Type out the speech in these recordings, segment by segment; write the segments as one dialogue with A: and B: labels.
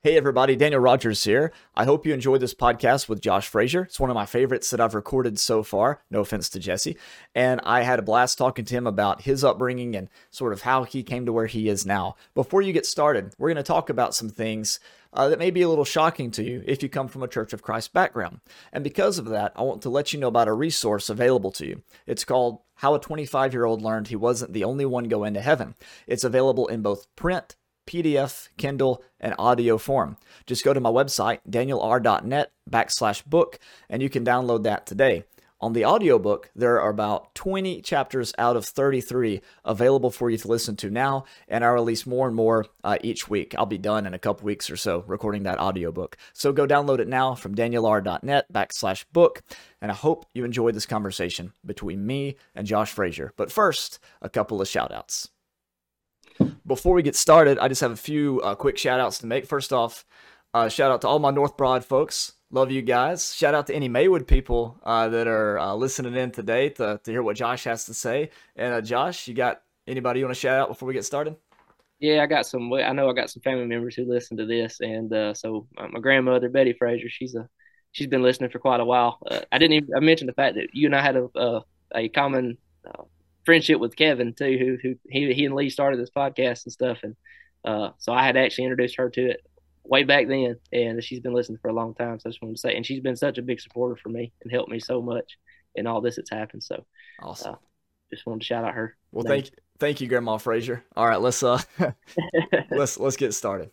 A: Hey everybody, Daniel Rogers here. I hope you enjoyed this podcast with Josh Frazier. It's one of my favorites that I've recorded so far. No offense to Jesse. And I had a blast talking to him about his upbringing and sort of how he came to where he is now. Before you get started, we're going to talk about some things uh, that may be a little shocking to you if you come from a Church of Christ background. And because of that, I want to let you know about a resource available to you. It's called How a 25 Year Old Learned He Wasn't the Only One Going to Heaven. It's available in both print PDF, Kindle, and audio form. Just go to my website, danielr.net backslash book, and you can download that today. On the audiobook, there are about 20 chapters out of 33 available for you to listen to now, and I release more and more uh, each week. I'll be done in a couple weeks or so recording that audiobook. So go download it now from danielr.net backslash book, and I hope you enjoyed this conversation between me and Josh Frazier. But first, a couple of shout outs. Before we get started, I just have a few uh, quick shout outs to make. First off, uh, shout out to all my North Broad folks. Love you guys. Shout out to any Maywood people uh, that are uh, listening in today to, to hear what Josh has to say. And uh, Josh, you got anybody you want to shout out before we get started?
B: Yeah, I got some. I know I got some family members who listen to this, and uh, so my grandmother Betty Frazier, she's a she's been listening for quite a while. I didn't even I mentioned the fact that you and I had a a common friendship with Kevin too, who who he he and Lee started this podcast and stuff, and uh, so I had actually introduced her to it way back then, and she's been listening for a long time. So I just wanted to say, and she's been such a big supporter for me and helped me so much in all this that's happened. So
A: awesome. Uh,
B: just wanted to shout out her.
A: Well, thank you, thank you, Grandma Frazier. All right, let's uh let's let's get started.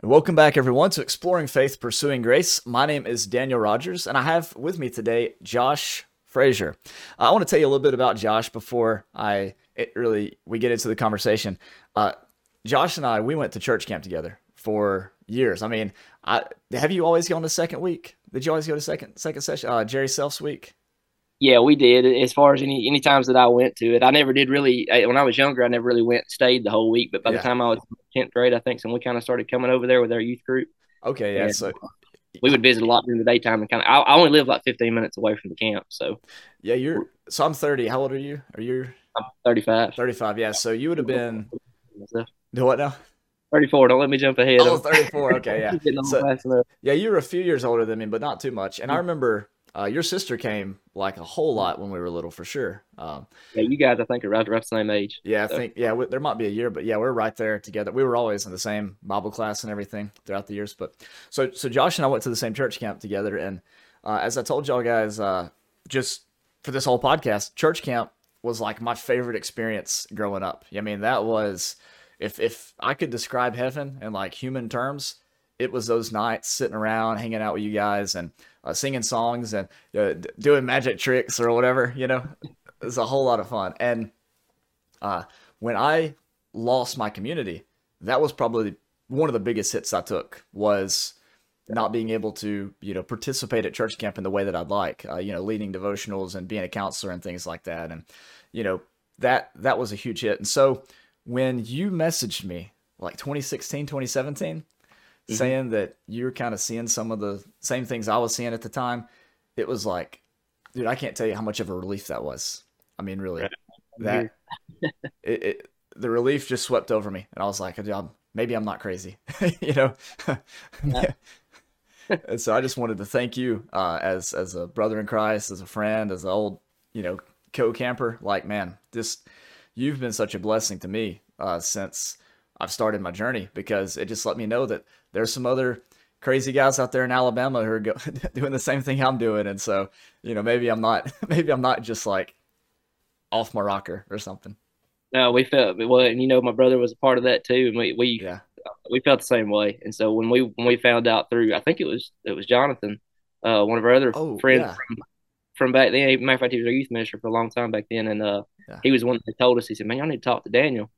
A: And welcome back, everyone, to Exploring Faith, Pursuing Grace. My name is Daniel Rogers, and I have with me today Josh Frazier. I want to tell you a little bit about Josh before I really we get into the conversation. Uh, Josh and I we went to church camp together for years. I mean, I have you always gone to second week? Did you always go to second second session? Uh, Jerry Self's week.
B: Yeah, we did. As far as any any times that I went to it, I never did really. When I was younger, I never really went stayed the whole week. But by yeah. the time I was tenth grade, I think, so we kind of started coming over there with our youth group.
A: Okay, yeah. And, so
B: we would visit a lot during the daytime and kind of. I, I, only live like 15 minutes away from the camp, so.
A: Yeah, you're. So I'm 30. How old are you? Are you?
B: I'm 35.
A: 35. Yeah. So you would have been. Do what now?
B: 34. Don't let me jump ahead.
A: Oh, 34. Okay, yeah. so, yeah, you were a few years older than me, but not too much. And I mm. remember uh, your sister came like a whole lot when we were little, for sure. Um,
B: yeah, you guys, I think, are right around the same age.
A: Yeah, I think, yeah, we, there might be a year, but yeah, we're right there together. We were always in the same Bible class and everything throughout the years. But so, so Josh and I went to the same church camp together, and uh, as I told y'all guys, uh, just for this whole podcast, church camp was like my favorite experience growing up. I mean, that was if if I could describe heaven in like human terms, it was those nights sitting around, hanging out with you guys, and uh, singing songs and uh, doing magic tricks or whatever. You know, it's a whole lot of fun. And uh, when I lost my community, that was probably one of the biggest hits I took was not being able to you know participate at church camp in the way that I'd like. Uh, you know, leading devotionals and being a counselor and things like that. And you know that that was a huge hit. And so when you messaged me like 2016, 2017 mm-hmm. saying that you're kind of seeing some of the same things I was seeing at the time, it was like, dude, I can't tell you how much of a relief that was. I mean, really, that it, it, the relief just swept over me, and I was like, maybe I'm not crazy, you know. and so I just wanted to thank you uh, as as a brother in Christ, as a friend, as an old you know co-camper. Like, man, just you've been such a blessing to me uh, since I've started my journey because it just let me know that there's some other crazy guys out there in Alabama who are go- doing the same thing I'm doing, and so you know maybe I'm not maybe I'm not just like off my rocker or something.
B: No, we felt well, and you know my brother was a part of that too, and we we yeah. we felt the same way. And so when we when we found out through, I think it was it was Jonathan, uh, one of our other oh, friends yeah. from from back then. Matter of fact, he was our youth minister for a long time back then, and uh, yeah. he was one that told us. He said, "Man, y'all need to talk to Daniel,"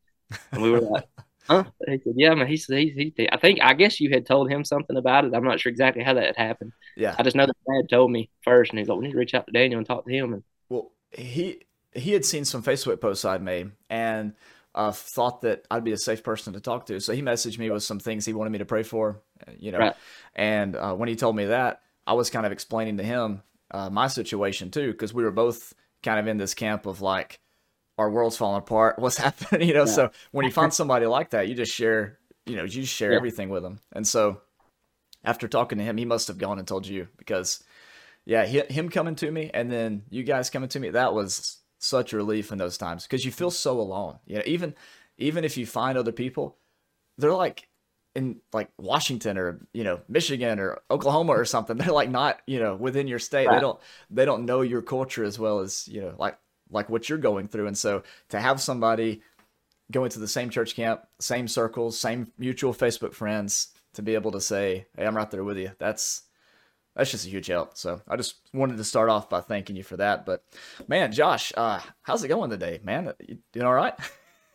B: and we were like. Huh? He said, "Yeah, man." He said, he, he, I think, I guess you had told him something about it. I'm not sure exactly how that had happened.
A: Yeah,
B: I just know that Dad told me first, and he's like, "We need to reach out to Daniel and talk to him." And
A: well, he he had seen some Facebook posts I'd made, and uh, thought that I'd be a safe person to talk to. So he messaged me with some things he wanted me to pray for, you know. Right. And uh, when he told me that, I was kind of explaining to him uh, my situation too, because we were both kind of in this camp of like our world's falling apart. What's happening? You know, yeah. so when you find somebody like that, you just share, you know, you just share yeah. everything with them. And so after talking to him, he must have gone and told you because, yeah, he, him coming to me and then you guys coming to me, that was such a relief in those times because you feel so alone. You know, even even if you find other people, they're like in like Washington or you know Michigan or Oklahoma or something. They're like not you know within your state. Right. They don't they don't know your culture as well as you know like like what you're going through. And so to have somebody going to the same church camp, same circles, same mutual Facebook friends, to be able to say, "Hey, I'm right there with you." That's that's just a huge help. So I just wanted to start off by thanking you for that. But man, Josh, uh, how's it going today, man? You doing all right?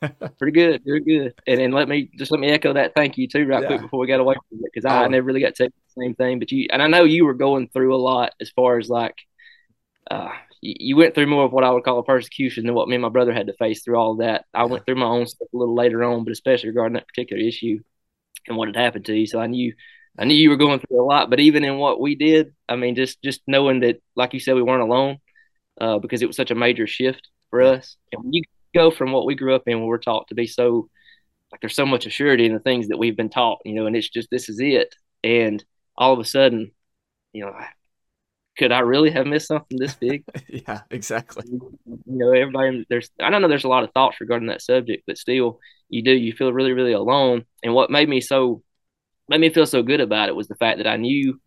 B: Pretty good, doing good. And and let me just let me echo that thank you too, right yeah. quick before we got away from it, because I, oh. never really got to say the same thing. But you and I know you were going through a lot as far as like, uh, you, went through more of what I would call a persecution than what me and my brother had to face through all of that. I went through my own stuff a little later on, but especially regarding that particular issue and what had happened to you. So I knew I knew you were going through a lot, but even in what we did, I mean, just just knowing that, like you said, we weren't alone, uh, because it was such a major shift for us. And when you go from what we grew up in, where we're taught to be so, like, there's so much assurity in the things that we've been taught, you know, and it's just this is it, and all of a sudden, you know, could I really have missed something this big?
A: yeah, exactly.
B: You know, everybody there's I don't know there's a lot of thoughts regarding that subject, but still you do you feel really really alone. And what made me so made me feel so good about it was the fact that I knew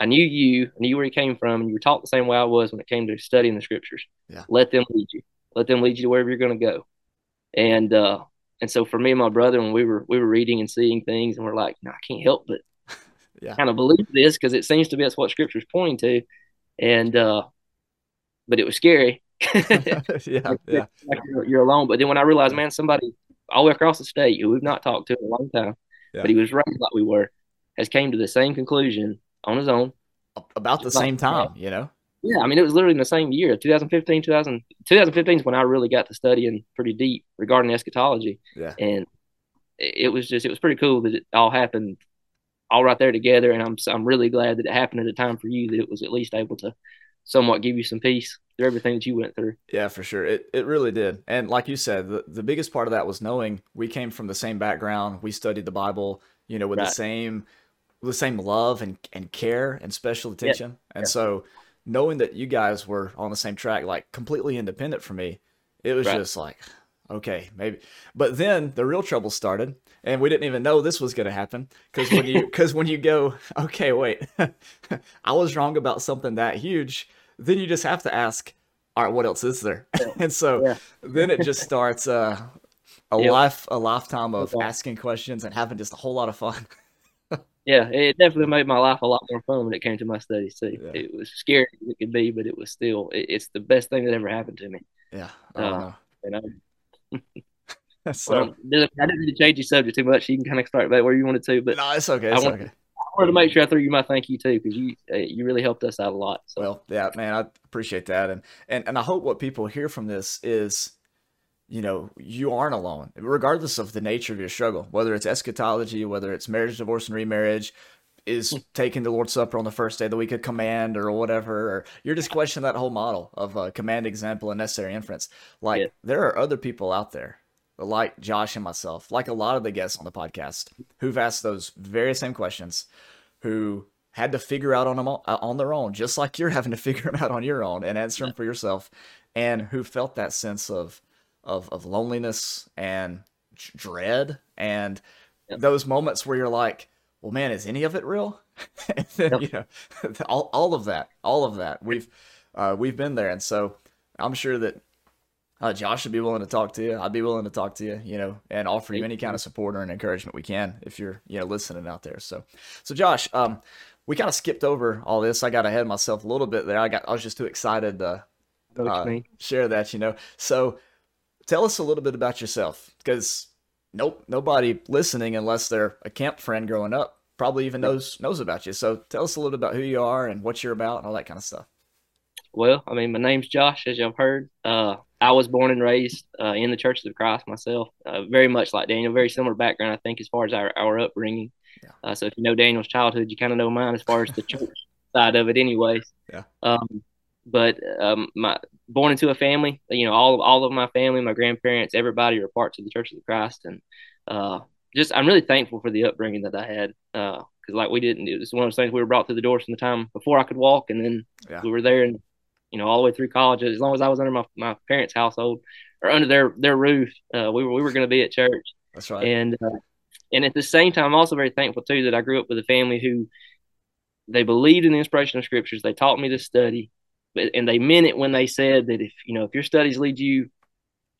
B: I knew you, I knew where you came from, and you were taught the same way I was when it came to studying the scriptures.
A: Yeah.
B: Let them lead you. Let them lead you to wherever you're going to go. And uh, and so for me and my brother, when we were we were reading and seeing things, and we're like, no, I can't help but yeah. kind of believe this because it seems to be that's what Scripture's pointing to and uh, but it was scary.
A: yeah, yeah.
B: You're, you're, alone. But then when I realized, man, somebody all the way across the state who we've not talked to in a long time, yeah. but he was raised like we were, has came to the same conclusion on his own
A: about the same time. You know.
B: Yeah, I mean, it was literally in the same year, 2015, 2000, 2015 is when I really got to studying pretty deep regarding eschatology.
A: Yeah.
B: And it was just, it was pretty cool that it all happened all right there together. And I'm I'm really glad that it happened at a time for you that it was at least able to somewhat give you some peace through everything that you went through.
A: Yeah, for sure. It it really did. And like you said, the, the biggest part of that was knowing we came from the same background. We studied the Bible, you know, with right. the same the same love and, and care and special attention. Yeah. And yeah. so knowing that you guys were on the same track, like completely independent from me, it was right. just like, okay, maybe. But then the real trouble started, and we didn't even know this was going to happen because when you because when you go, okay, wait, I was wrong about something that huge, then you just have to ask, all right, what else is there? and so yeah. then it just starts uh, a yep. life a lifetime of okay. asking questions and having just a whole lot of fun.
B: yeah, it definitely made my life a lot more fun when it came to my studies too. Yeah. It was scary as it could be, but it was still it, it's the best thing that ever happened to me.
A: Yeah, uh,
B: and I so well, I didn't need to change the subject too much. You can kind of start back where you wanted to, but
A: no, it's okay. It's
B: I
A: okay.
B: I wanted to make sure I threw you my thank you too because you uh, you really helped us out a lot. So.
A: Well, yeah, man, I appreciate that, and and and I hope what people hear from this is, you know, you aren't alone, regardless of the nature of your struggle, whether it's eschatology, whether it's marriage, divorce, and remarriage, is taking the Lord's Supper on the first day of the week a command or whatever, or you're just questioning that whole model of uh, command, example, and necessary inference. Like yeah. there are other people out there like Josh and myself, like a lot of the guests on the podcast, who've asked those very same questions, who had to figure out on them uh, on their own, just like you're having to figure them out on your own and answer them for yourself, and who felt that sense of of, of loneliness and dread and yep. those moments where you're like, well, man, is any of it real? and then, yep. you know, all, all of that, all of that, we've uh, we've been there, and so I'm sure that uh, Josh would be willing to talk to you. I'd be willing to talk to you, you know, and offer you any kind of support or an encouragement we can if you're, you know, listening out there. So, so Josh, um, we kind of skipped over all this. I got ahead of myself a little bit there. I got, I was just too excited to uh, share that, you know. So, tell us a little bit about yourself, because nope, nobody listening unless they're a camp friend growing up probably even knows knows about you. So, tell us a little bit about who you are and what you're about and all that kind of stuff.
B: Well, I mean, my name's Josh, as you've heard. Uh, I was born and raised uh, in the Church of Christ myself, uh, very much like Daniel, very similar background, I think, as far as our, our upbringing. Yeah. Uh, so if you know Daniel's childhood, you kind of know mine as far as the church side of it, anyways.
A: Yeah.
B: Um, but um, my born into a family, you know, all of all of my family, my grandparents, everybody are parts of the Church of the Christ, and uh, just I'm really thankful for the upbringing that I had. Because like we didn't, it was one of those things we were brought through the doors from the time before I could walk, and then yeah. we were there, and you know all the way through college. As long as I was under my, my parents' household or under their their roof, uh, we were we were going to be at church.
A: That's right.
B: And uh, and at the same time, I'm also very thankful too that I grew up with a family who they believed in the inspiration of scriptures. They taught me to study, and they meant it when they said that if you know if your studies lead you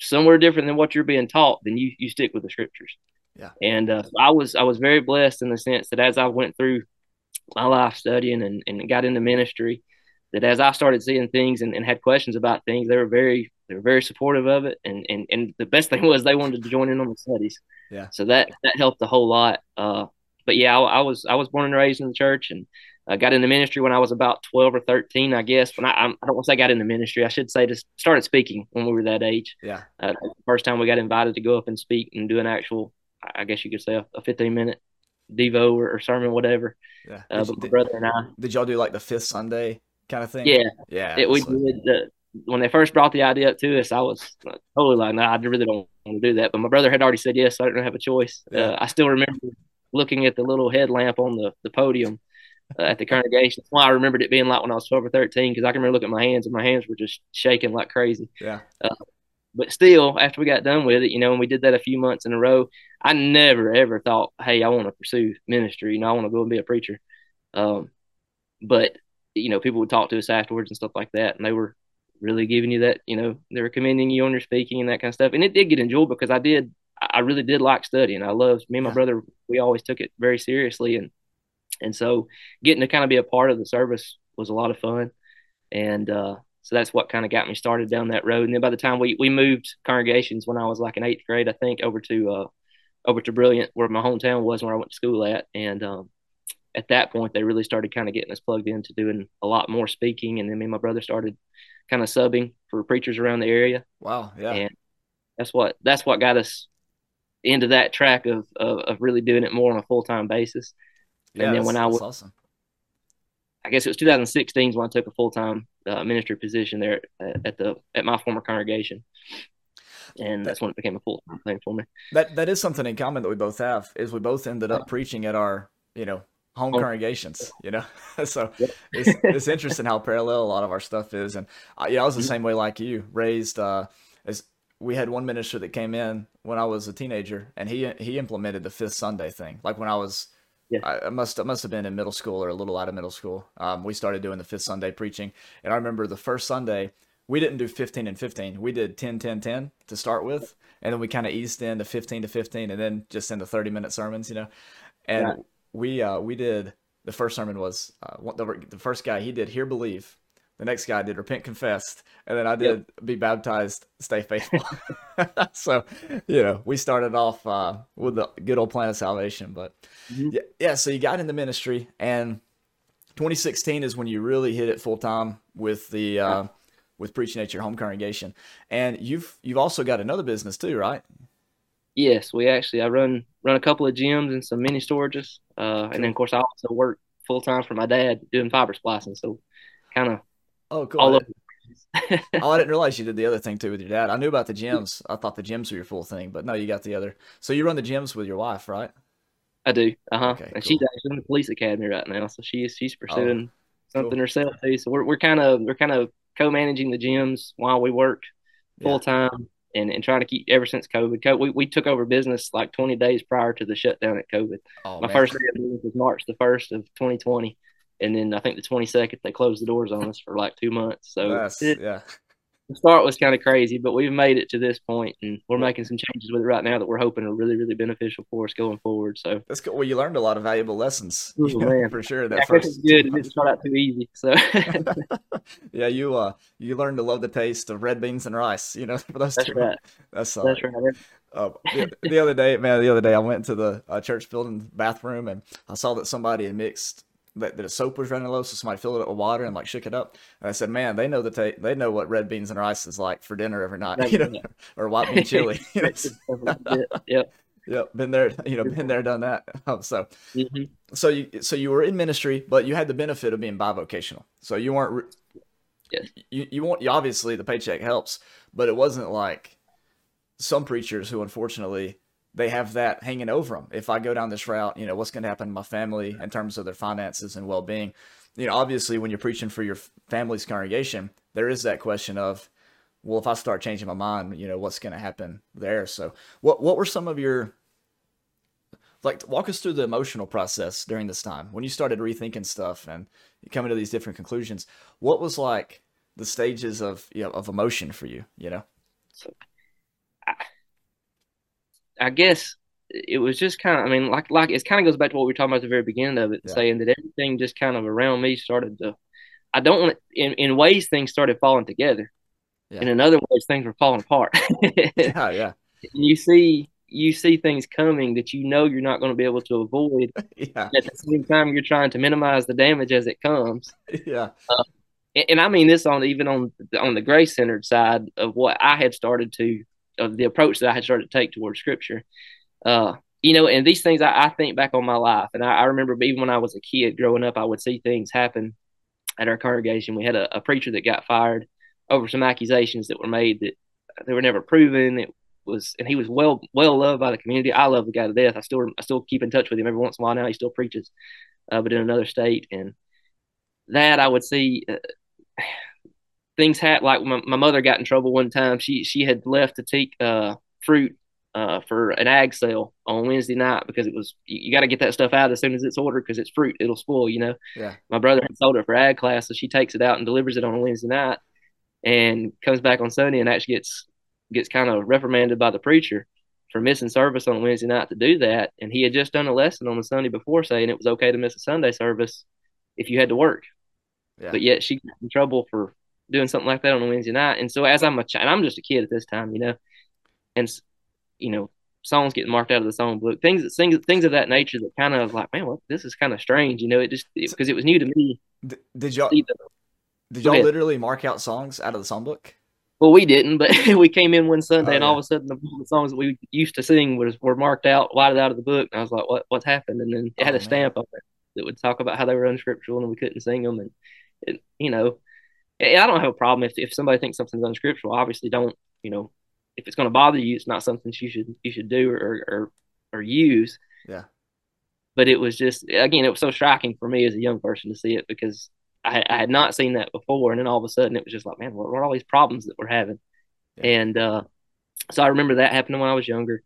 B: somewhere different than what you're being taught, then you you stick with the scriptures.
A: Yeah.
B: And uh, I was I was very blessed in the sense that as I went through my life studying and, and got into ministry, that as I started seeing things and, and had questions about things, they were very they were very supportive of it. And and and the best thing was they wanted to join in on the studies.
A: Yeah.
B: So that that helped a whole lot. Uh, but yeah, I, I was I was born and raised in the church and I got into ministry when I was about 12 or 13, I guess. When I, I don't want to say I got into ministry, I should say just started speaking when we were that age.
A: Yeah.
B: Uh, first time we got invited to go up and speak and do an actual, I guess you could say, a, a 15 minute Devo or, or, sermon, whatever.
A: Yeah.
B: Uh, but my brother and I.
A: Did y'all do like the fifth Sunday kind of thing?
B: Yeah.
A: Yeah.
B: It, we did. The, when they first brought the idea up to us, I was totally like, no, nah, I really don't want to do that. But my brother had already said yes, so I didn't have a choice. Yeah. Uh, I still remember looking at the little headlamp on the, the podium uh, at the congregation. That's why I remembered it being like when I was 12 or 13, because I can remember looking at my hands and my hands were just shaking like crazy.
A: Yeah.
B: Uh, but still, after we got done with it, you know, and we did that a few months in a row, I never ever thought, hey, I want to pursue ministry. You know, I want to go and be a preacher. Um, but you know, people would talk to us afterwards and stuff like that, and they were really giving you that, you know, they were commending you on your speaking and that kind of stuff. And it did get enjoyed because I did, I really did like studying. I loved me and my yeah. brother. We always took it very seriously, and and so getting to kind of be a part of the service was a lot of fun. And uh, so that's what kind of got me started down that road. And then by the time we, we moved congregations when I was like in eighth grade, I think over to, uh, over to Brilliant where my hometown was where I went to school at. And, um, at that point, they really started kind of getting us plugged into doing a lot more speaking. And then me and my brother started kind of subbing for preachers around the area.
A: Wow. Yeah.
B: And that's what, that's what got us into that track of, of, of really doing it more on a full-time basis.
A: Yeah, and then when I was, awesome.
B: I guess it was 2016 when I took a full time uh, ministry position there at, at, the at my former congregation, and that's when it became a full time thing for me.
A: That that is something in common that we both have is we both ended up preaching at our you know home congregations, you know. so it's it's interesting how parallel a lot of our stuff is, and uh, yeah, I was the mm-hmm. same way like you, raised uh, as we had one minister that came in when I was a teenager, and he he implemented the fifth Sunday thing, like when I was yeah. I, must I must have been in middle school or a little out of middle school. Um, we started doing the fifth Sunday preaching, and I remember the first Sunday we didn't do 15 and 15. We did 10 10 10 to start with, and then we kind of eased into 15 to 15, and then just into 30 minute sermons, you know. And yeah. we uh, we did the first sermon was uh, the, the first guy he did hear believe the next guy did repent, confessed, and then I did yep. be baptized, stay faithful. so, you know, we started off uh, with the good old plan of salvation. But mm-hmm. yeah, yeah, so you got into ministry, and 2016 is when you really hit it full time with the uh, with preaching at your home congregation, and you've you've also got another business too, right?
B: Yes, we actually I run run a couple of gyms and some mini storages, uh, and then of course I also work full time for my dad doing fiber splicing. So, kind of
A: Oh, cool. All oh, I didn't realize you did the other thing too with your dad. I knew about the gyms. I thought the gyms were your full thing, but no, you got the other. So you run the gyms with your wife, right?
B: I do. Uh huh. Okay, and cool. she's actually in the police academy right now, so she's she's pursuing oh, something cool. herself too. So we're we're kind of we're kind of co-managing the gyms while we work full time yeah. and, and trying to keep ever since COVID. We we took over business like 20 days prior to the shutdown at COVID. Oh, My man. first day of business was March the first of 2020 and then I think the 22nd they closed the doors on us for like two months. So
A: it, yeah,
B: the start was kind of crazy, but we've made it to this point, and we're making some changes with it right now that we're hoping are really, really beneficial for us going forward. So
A: that's cool. Well, you learned a lot of valuable lessons, Ooh, man. for sure. That
B: yeah,
A: first
B: good. It didn't start out too easy. So
A: yeah, you uh, you learned to love the taste of red beans and rice. You know, for those
B: that's
A: two.
B: Right.
A: That's
B: uh, that's right.
A: Uh, the, the, other day, man, the other day I went to the uh, church building bathroom and I saw that somebody had mixed that, a soap was running low, so somebody filled it up with water and like shook it up. And I said, "Man, they know the ta- they know what red beans and rice is like for dinner every night, you know, or white bean chili."
B: yep.
A: Yep, been there, you know, been there, done that. Oh, so,
B: mm-hmm.
A: so you, so you were in ministry, but you had the benefit of being bivocational. So you weren't,
B: yes.
A: you, you want, you obviously the paycheck helps, but it wasn't like some preachers who unfortunately they have that hanging over them. If I go down this route, you know, what's going to happen to my family in terms of their finances and well being? You know, obviously, when you're preaching for your family's congregation, there is that question of, well, if I start changing my mind, you know, what's going to happen there? So, what what were some of your like walk us through the emotional process during this time when you started rethinking stuff and coming to these different conclusions? What was like the stages of you know, of emotion for you? You know.
B: I, guess it was just kind of, I mean, like, like it kind of goes back to what we were talking about at the very beginning of it, yeah. saying that everything just kind of around me started to, I don't want, in, in ways, things started falling together. Yeah. And in other ways, things were falling apart.
A: yeah, yeah.
B: You see, you see things coming that you know you're not going to be able to avoid.
A: yeah.
B: At the same time, you're trying to minimize the damage as it comes.
A: Yeah. Uh,
B: and, and, I mean this on even on on the grace centered side of what I had started to of the approach that I had started to take towards Scripture. Uh, you know, and these things I, I think back on my life, and I, I, remember even when I was a kid growing up, I would see things happen at our congregation. We had a, a preacher that got fired over some accusations that were made that they were never proven. It was, and he was well well loved by the community. I love the guy to death. I still I still keep in touch with him every once in a while. Now he still preaches, uh, but in another state. And that I would see. Uh, things had like my, my mother got in trouble one time. She she had left to take uh, fruit uh, for an ag sale on Wednesday night because it was you, you got to get that stuff out as soon as it's ordered because it's fruit it'll spoil you know.
A: Yeah.
B: My brother had sold it for ag class, so she takes it out and delivers it on a Wednesday night, and comes back on Sunday and actually gets gets kind of reprimanded by the preacher for missing service on Wednesday night to do that. And he had just done a lesson on the Sunday before saying it was okay to miss a Sunday service if you had to work. Yeah. But yet she got in trouble for doing something like that on a Wednesday night. And so as I'm a and I'm just a kid at this time, you know, and you know, songs getting marked out of the song book, things things things of that nature that kind of was like, man, well, this is kind of strange, you know. It just because it, it, was new to me.
A: Did y'all did y'all literally mark out songs out of the songbook?
B: Well, we didn't, but we came in one Sunday, oh, and all of a sudden the, the, songs that we used to sing was were marked out, whited out of the book, and I was like, "What? What's happened?" And then it had oh, a stamp on it that would talk about how they were unscriptural and we couldn't sing them, and it, you know, I don't have a problem if if somebody thinks something's unscriptural. Obviously, don't you know if it's going to bother you, it's not something you should you should do or or, or use.
A: Yeah.
B: But it was just again, it was so striking for me as a young person to see it because I, I had not seen that before, and then all of a sudden it was just like, man, what, what are all these problems that we're having? Yeah. And uh, so I remember that happening when I was younger,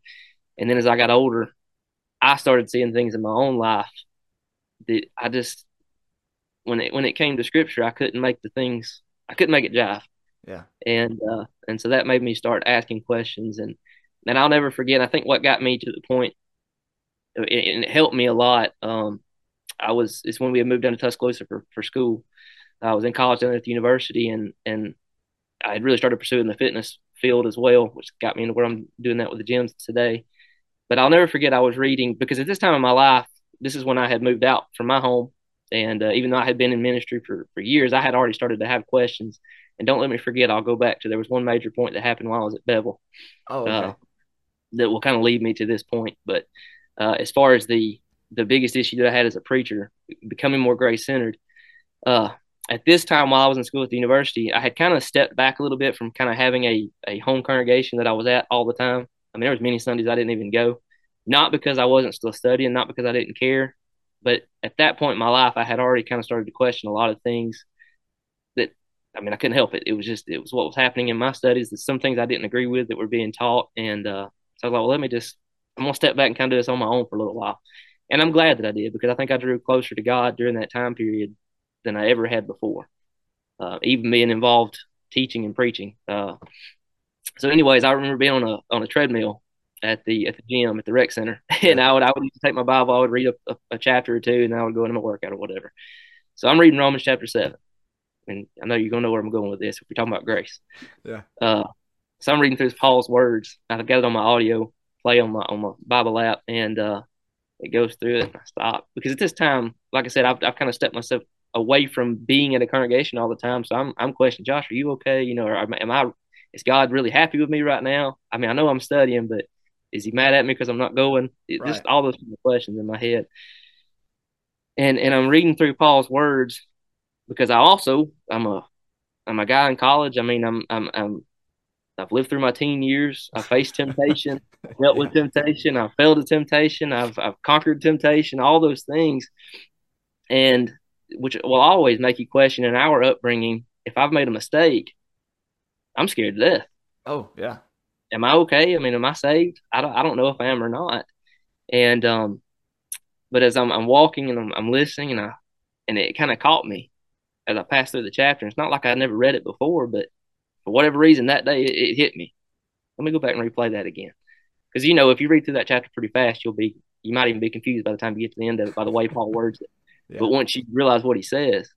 B: and then as I got older, I started seeing things in my own life that I just when it when it came to scripture, I couldn't make the things I couldn't make it jive.
A: Yeah.
B: And uh, and so that made me start asking questions, and and I'll never forget. I think what got me to the point, and it helped me a lot. Um, I was it's when we had moved down to Tuscaloosa for for school. I was in college down at the university, and and I had really started pursuing the fitness field as well, which got me into where I'm doing that with the gyms today. But I'll never forget I was reading because at this time in my life, this is when I had moved out from my home and uh, even though I had been in ministry for, for years, I had already started to have questions. And don't let me forget, I'll go back to there was one major point that happened while I was at Bevill.
A: Oh, okay. uh,
B: that will kind of lead me to this point. But uh, as far as the the biggest issue that I had as a preacher, becoming more grace centered, uh, at this time while I was in school at the university, I had kind of stepped back a little bit from kind of having a, a home congregation that I was at all the time. I mean, there was many Sundays I didn't even go, not because I wasn't still studying, not because I didn't care, but at that point in my life, I had already kind of started to question a lot of things that, I mean, I couldn't help it. It was just, it was what was happening in my studies. That some things I didn't agree with that were being taught. And uh, so I was like, well, let me just, I'm going to step back and kind of do this on my own for a little while. And I'm glad that I did because I think I drew closer to God during that time period than I ever had before, uh, even being involved teaching and preaching. Uh, so, anyways, I remember being on a on a treadmill at the at the gym at the rec center, and I would I would take my Bible, I would read a, a, chapter or two, and I would go into my workout or whatever. So I'm reading Romans chapter seven, and I know you're gonna know where I'm going with this. If we're talking about grace,
A: yeah.
B: Uh, so I'm reading through Paul's words. I've got it on my audio play on my on my Bible app, and uh, it goes through it, and I stop because at this time, like I said, I've I've kind of stepped myself away from being in a congregation all the time. So I'm I'm questioning, Josh, are you okay? You know, am I? Is God really happy with me right now? I mean, I know I'm studying, but is he mad at me because I'm not going? It, right. Just all those questions in my head. And and I'm reading through Paul's words because I also I'm a I'm a guy in college. I mean I'm I'm I'm I've lived through my teen years. I faced temptation, dealt with temptation. I failed at temptation. I've I've conquered temptation. All those things, and which will always make you question in our upbringing. If I've made a mistake, I'm scared to death.
A: Oh yeah.
B: Am I okay? I mean, am I saved? I don't. I don't know if I am or not. And um, but as I'm I'm walking and I'm, I'm listening and I and it kind of caught me as I passed through the chapter. It's not like I never read it before, but for whatever reason that day it, it hit me. Let me go back and replay that again, because you know if you read through that chapter pretty fast, you'll be you might even be confused by the time you get to the end of it by the way Paul words it. Yeah. But once you realize what he says,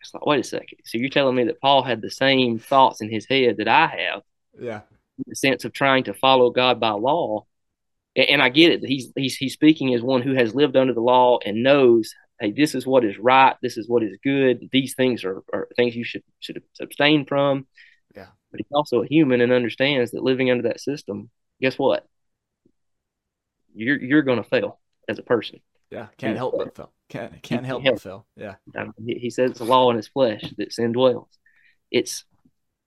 B: it's like, wait a second. So you're telling me that Paul had the same thoughts in his head that I have?
A: Yeah.
B: The sense of trying to follow God by law. And I get it. He's he's he's speaking as one who has lived under the law and knows, hey, this is what is right, this is what is good. These things are, are things you should should abstain from.
A: Yeah.
B: But he's also a human and understands that living under that system, guess what? You're you're gonna fail as a person.
A: Yeah, can't help but fail. Can't can't help but fail. Yeah.
B: he says it's a law in his flesh that sin dwells. It's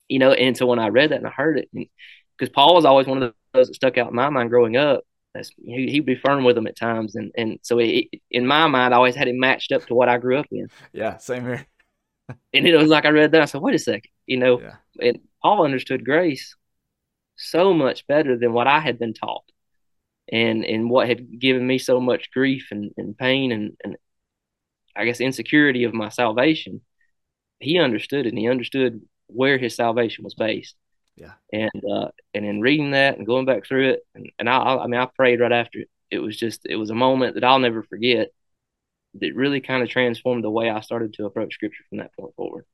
B: you know, and so when I read that and I heard it, because Paul was always one of those that stuck out in my mind growing up. That's he, he'd be firm with them at times, and and so it, in my mind, I always had him matched up to what I grew up in.
A: Yeah, same here.
B: and it was like I read that, I said, "Wait a second, you know." Yeah. And Paul understood grace so much better than what I had been taught and and what had given me so much grief and, and pain and, and I guess insecurity of my salvation, he understood it and he understood where his salvation was based.
A: Yeah.
B: And uh, and in reading that and going back through it, and, and I I mean I prayed right after it. It was just it was a moment that I'll never forget. That really kind of transformed the way I started to approach Scripture from that point forward.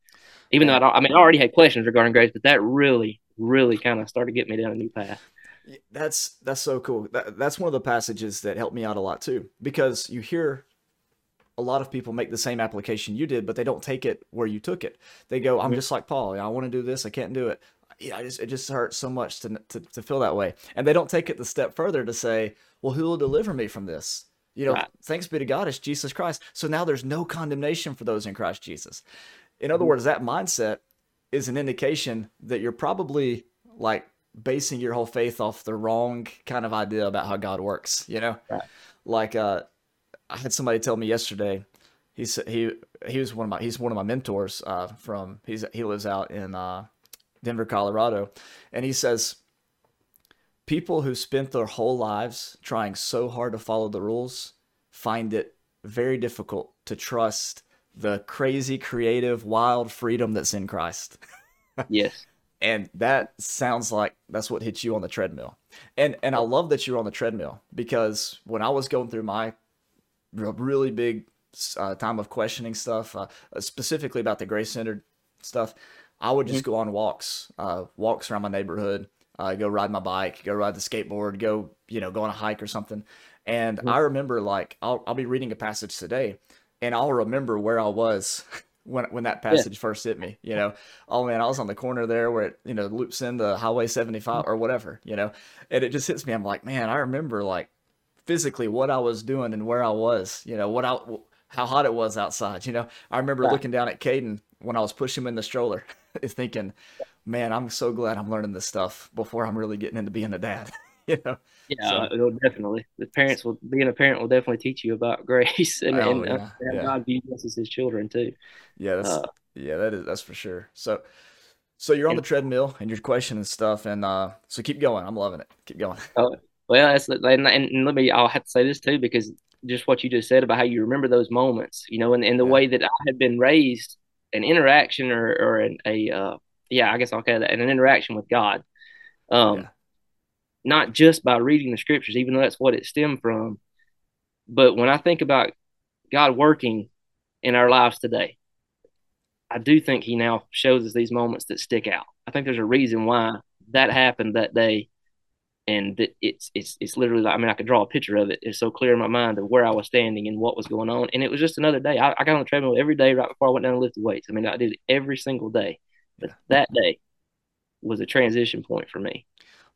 B: Even though I, I mean I already had questions regarding grace, but that really really kind of started getting me down a new path.
A: That's that's so cool. That, that's one of the passages that helped me out a lot too, because you hear a lot of people make the same application you did, but they don't take it where you took it. They go, "I'm just like Paul. I want to do this. I can't do it. Yeah, I just, it just hurts so much to, to to feel that way." And they don't take it the step further to say, "Well, who will deliver me from this?" You know, right. thanks be to God, it's Jesus Christ. So now there's no condemnation for those in Christ Jesus. In other mm-hmm. words, that mindset is an indication that you're probably like basing your whole faith off the wrong kind of idea about how God works. You know, right. like uh, I had somebody tell me yesterday. He said he he was one of my he's one of my mentors uh, from he's he lives out in uh, Denver, Colorado, and he says people who spent their whole lives trying so hard to follow the rules find it very difficult to trust the crazy, creative, wild freedom that's in Christ.
B: yes
A: and that sounds like that's what hit you on the treadmill and and i love that you're on the treadmill because when i was going through my really big uh, time of questioning stuff uh, specifically about the grace centered stuff i would just mm-hmm. go on walks uh, walks around my neighborhood uh, go ride my bike go ride the skateboard go you know go on a hike or something and mm-hmm. i remember like I'll, I'll be reading a passage today and i'll remember where i was when when that passage yeah. first hit me. You know, oh man, I was on the corner there where it you know loops into Highway 75 or whatever. You know, and it just hits me. I'm like, man, I remember like physically what I was doing and where I was. You know, what I how hot it was outside. You know, I remember right. looking down at Caden when I was pushing him in the stroller, thinking, man, I'm so glad I'm learning this stuff before I'm really getting into being a dad. you know.
B: Yeah, so, definitely. The parents will being a parent will definitely teach you about grace and, oh, and yeah, uh, yeah. God views us as His children too.
A: Yeah, that's uh, yeah, that is that's for sure. So, so you're on the treadmill and you're questioning stuff, and uh, so keep going. I'm loving it. Keep going.
B: Oh, well, that's and, and let me. I'll have to say this too because just what you just said about how you remember those moments, you know, and, and the yeah. way that I had been raised, an interaction or or an, a uh, yeah, I guess I'll call that an interaction with God. Um, yeah not just by reading the scriptures, even though that's what it stemmed from. But when I think about God working in our lives today, I do think He now shows us these moments that stick out. I think there's a reason why that happened that day, and that it's it's it's literally like I mean I could draw a picture of it. It's so clear in my mind of where I was standing and what was going on, and it was just another day. I, I got on the treadmill every day right before I went down and lifted weights. I mean I did it every single day, but that day was a transition point for me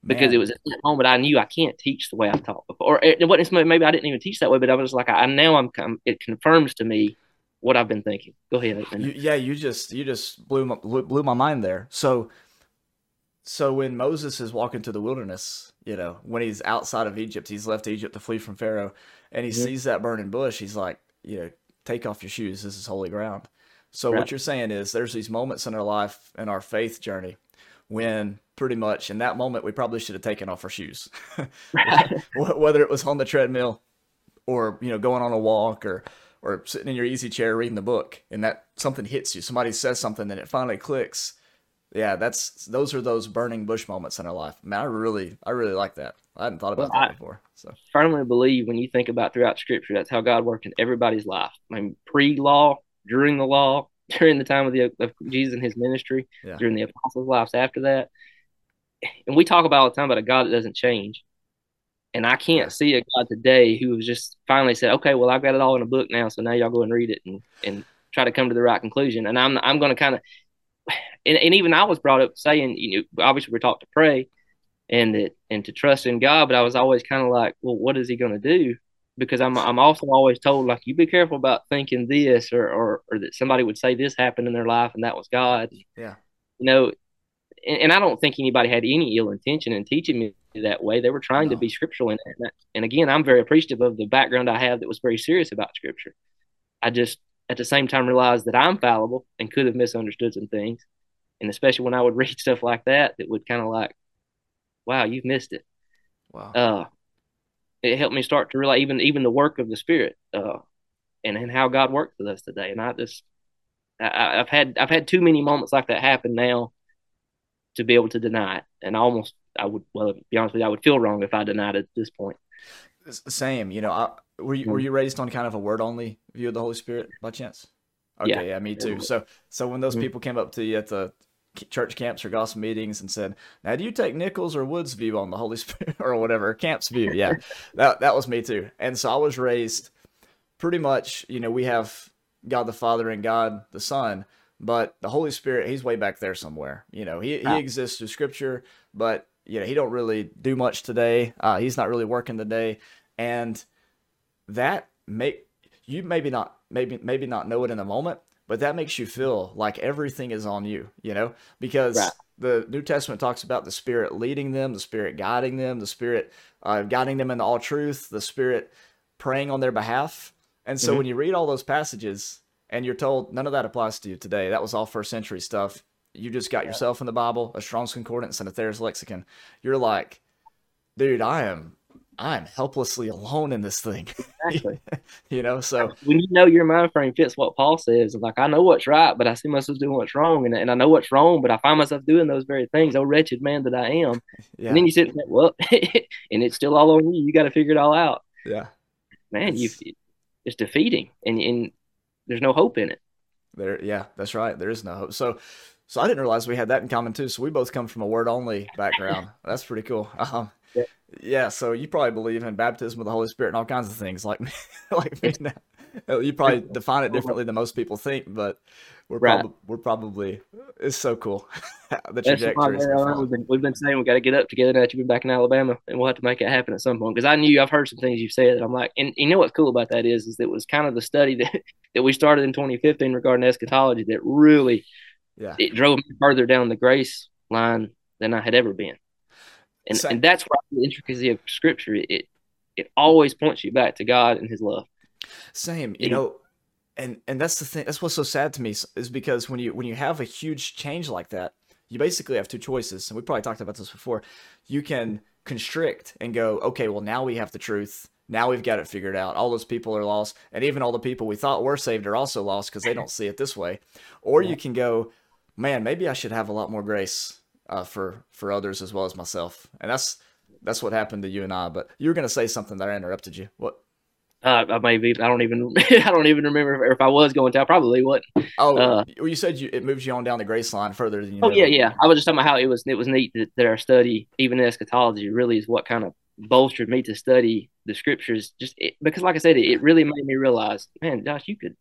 B: because Man. it was at that moment I knew I can't teach the way I taught before. Or it wasn't maybe I didn't even teach that way, but I was like, I now I'm it confirms to me what I've been thinking. Go ahead.
A: You, yeah, you just you just blew my, blew my mind there. So So when Moses is walking to the wilderness, you know, when he's outside of Egypt, he's left Egypt to flee from Pharaoh, and he yeah. sees that burning bush. He's like, you know, take off your shoes. This is holy ground. So right. what you're saying is there's these moments in our life in our faith journey when pretty much in that moment we probably should have taken off our shoes, whether it was on the treadmill or you know going on a walk or or sitting in your easy chair reading the book and that something hits you somebody says something and it finally clicks yeah that's those are those burning bush moments in our life. Man i really i really like that. I hadn't thought about well, that I before so.
B: I firmly believe when you think about throughout scripture that's how god worked in everybody's life. I mean pre-law during the law during the time of the of jesus and his ministry yeah. during the apostles lives after that. And we talk about all the time about a god that doesn't change. And I can't see a God today who has just finally said, "Okay, well, I've got it all in a book now, so now y'all go and read it and and try to come to the right conclusion." And I'm I'm going to kind of, and, and even I was brought up saying, you know, obviously we're taught to pray and that and to trust in God, but I was always kind of like, well, what is He going to do? Because I'm I'm also always told like, you be careful about thinking this or or or that somebody would say this happened in their life and that was God.
A: Yeah,
B: you know, and, and I don't think anybody had any ill intention in teaching me that way. They were trying no. to be scriptural in it. And, and again, I'm very appreciative of the background I have that was very serious about scripture. I just at the same time realized that I'm fallible and could have misunderstood some things. And especially when I would read stuff like that, that would kind of like, wow, you've missed it.
A: Wow.
B: Uh, it helped me start to realize even even the work of the Spirit, uh, and and how God works with us today. And I just, I, I've had I've had too many moments like that happen now to be able to deny it. And I almost, I would, well, be honest with you, I would feel wrong if I denied it at this point.
A: Same, you know. I, were you were mm-hmm. you raised on kind of a word only view of the Holy Spirit by chance? Okay, yeah, yeah me too. So so when those mm-hmm. people came up to you at the church camps or gospel meetings and said, "Now, do you take Nichols or Woods' view on the Holy Spirit or whatever camp's view?" Yeah, that that was me too. And so I was raised pretty much. You know, we have God the Father and God the Son, but the Holy Spirit, he's way back there somewhere. You know, he, he exists through scripture, but you know, he don't really do much today. Uh, he's not really working today. And that make you maybe not maybe maybe not know it in the moment, but that makes you feel like everything is on you, you know, because right. the New Testament talks about the Spirit leading them, the Spirit guiding them, the Spirit uh, guiding them into all truth, the Spirit praying on their behalf. And so mm-hmm. when you read all those passages, and you're told none of that applies to you today. That was all first century stuff. You just got yeah. yourself in the Bible, a Strong's Concordance, and a Thayer's Lexicon. You're like, dude, I am I am helplessly alone in this thing. Exactly. you know, so
B: when you know your mind frame fits what Paul says, like I know what's right, but I see myself doing what's wrong, and, and I know what's wrong, but I find myself doing those very things. Oh, wretched man that I am. Yeah. And then you sit and say, well, and it's still all on you. You got to figure it all out.
A: Yeah,
B: man, you it's defeating, and and there's no hope in it.
A: There, yeah, that's right. There is no hope. So, so I didn't realize we had that in common too. So we both come from a word only background. that's pretty cool. Um, yeah. yeah. So you probably believe in baptism with the Holy Spirit and all kinds of things, like me, like me now. You probably define it differently than most people think, but we're right. probably we're probably it's so cool.
B: the trajectory. We've been, we've been saying we got to get up together now that you've been back in Alabama, and we'll have to make it happen at some point. Because I knew I've heard some things you've said that I'm like, and you know what's cool about that is, is it was kind of the study that that we started in 2015 regarding eschatology that really,
A: yeah,
B: it drove me further down the grace line than I had ever been, and Same. and that's why the intricacy of Scripture it it always points you back to God and His love.
A: Same, you know and and that's the thing that's what's so sad to me is because when you when you have a huge change like that you basically have two choices and we probably talked about this before you can constrict and go okay well now we have the truth now we've got it figured out all those people are lost and even all the people we thought were saved are also lost because they don't see it this way or yeah. you can go man maybe i should have a lot more grace uh, for for others as well as myself and that's that's what happened to you and i but you were going to say something that i interrupted you what
B: uh, maybe I don't even I don't even remember if, I was going to. I probably wouldn't.
A: Oh, uh, you said you, it moves you on down the grace line further than you.
B: Oh know. yeah, yeah. I was just talking about how it was it was neat that, that our study, even eschatology, really is what kind of bolstered me to study the scriptures. Just it, because, like I said, it, it really made me realize, man, Josh, you could.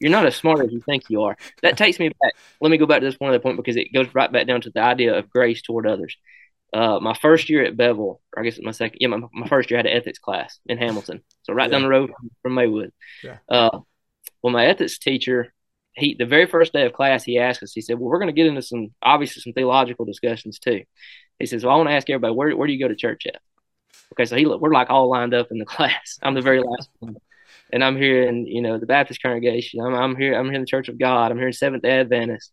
B: You're not as smart as you think you are. That takes me back. Let me go back to this one other point because it goes right back down to the idea of grace toward others. Uh, my first year at Bevill, or I guess it's my second, yeah, my, my first year I had an ethics class in Hamilton, so right yeah. down the road from, from Maywood.
A: Yeah.
B: Uh, well, my ethics teacher, he the very first day of class he asked us. He said, "Well, we're going to get into some obviously some theological discussions too." He says, "Well, I want to ask everybody where where do you go to church at?" Okay, so he we're like all lined up in the class. I'm the very last one, and I'm here in you know the Baptist congregation. I'm I'm here I'm here in the Church of God. I'm here in Seventh Day Adventist.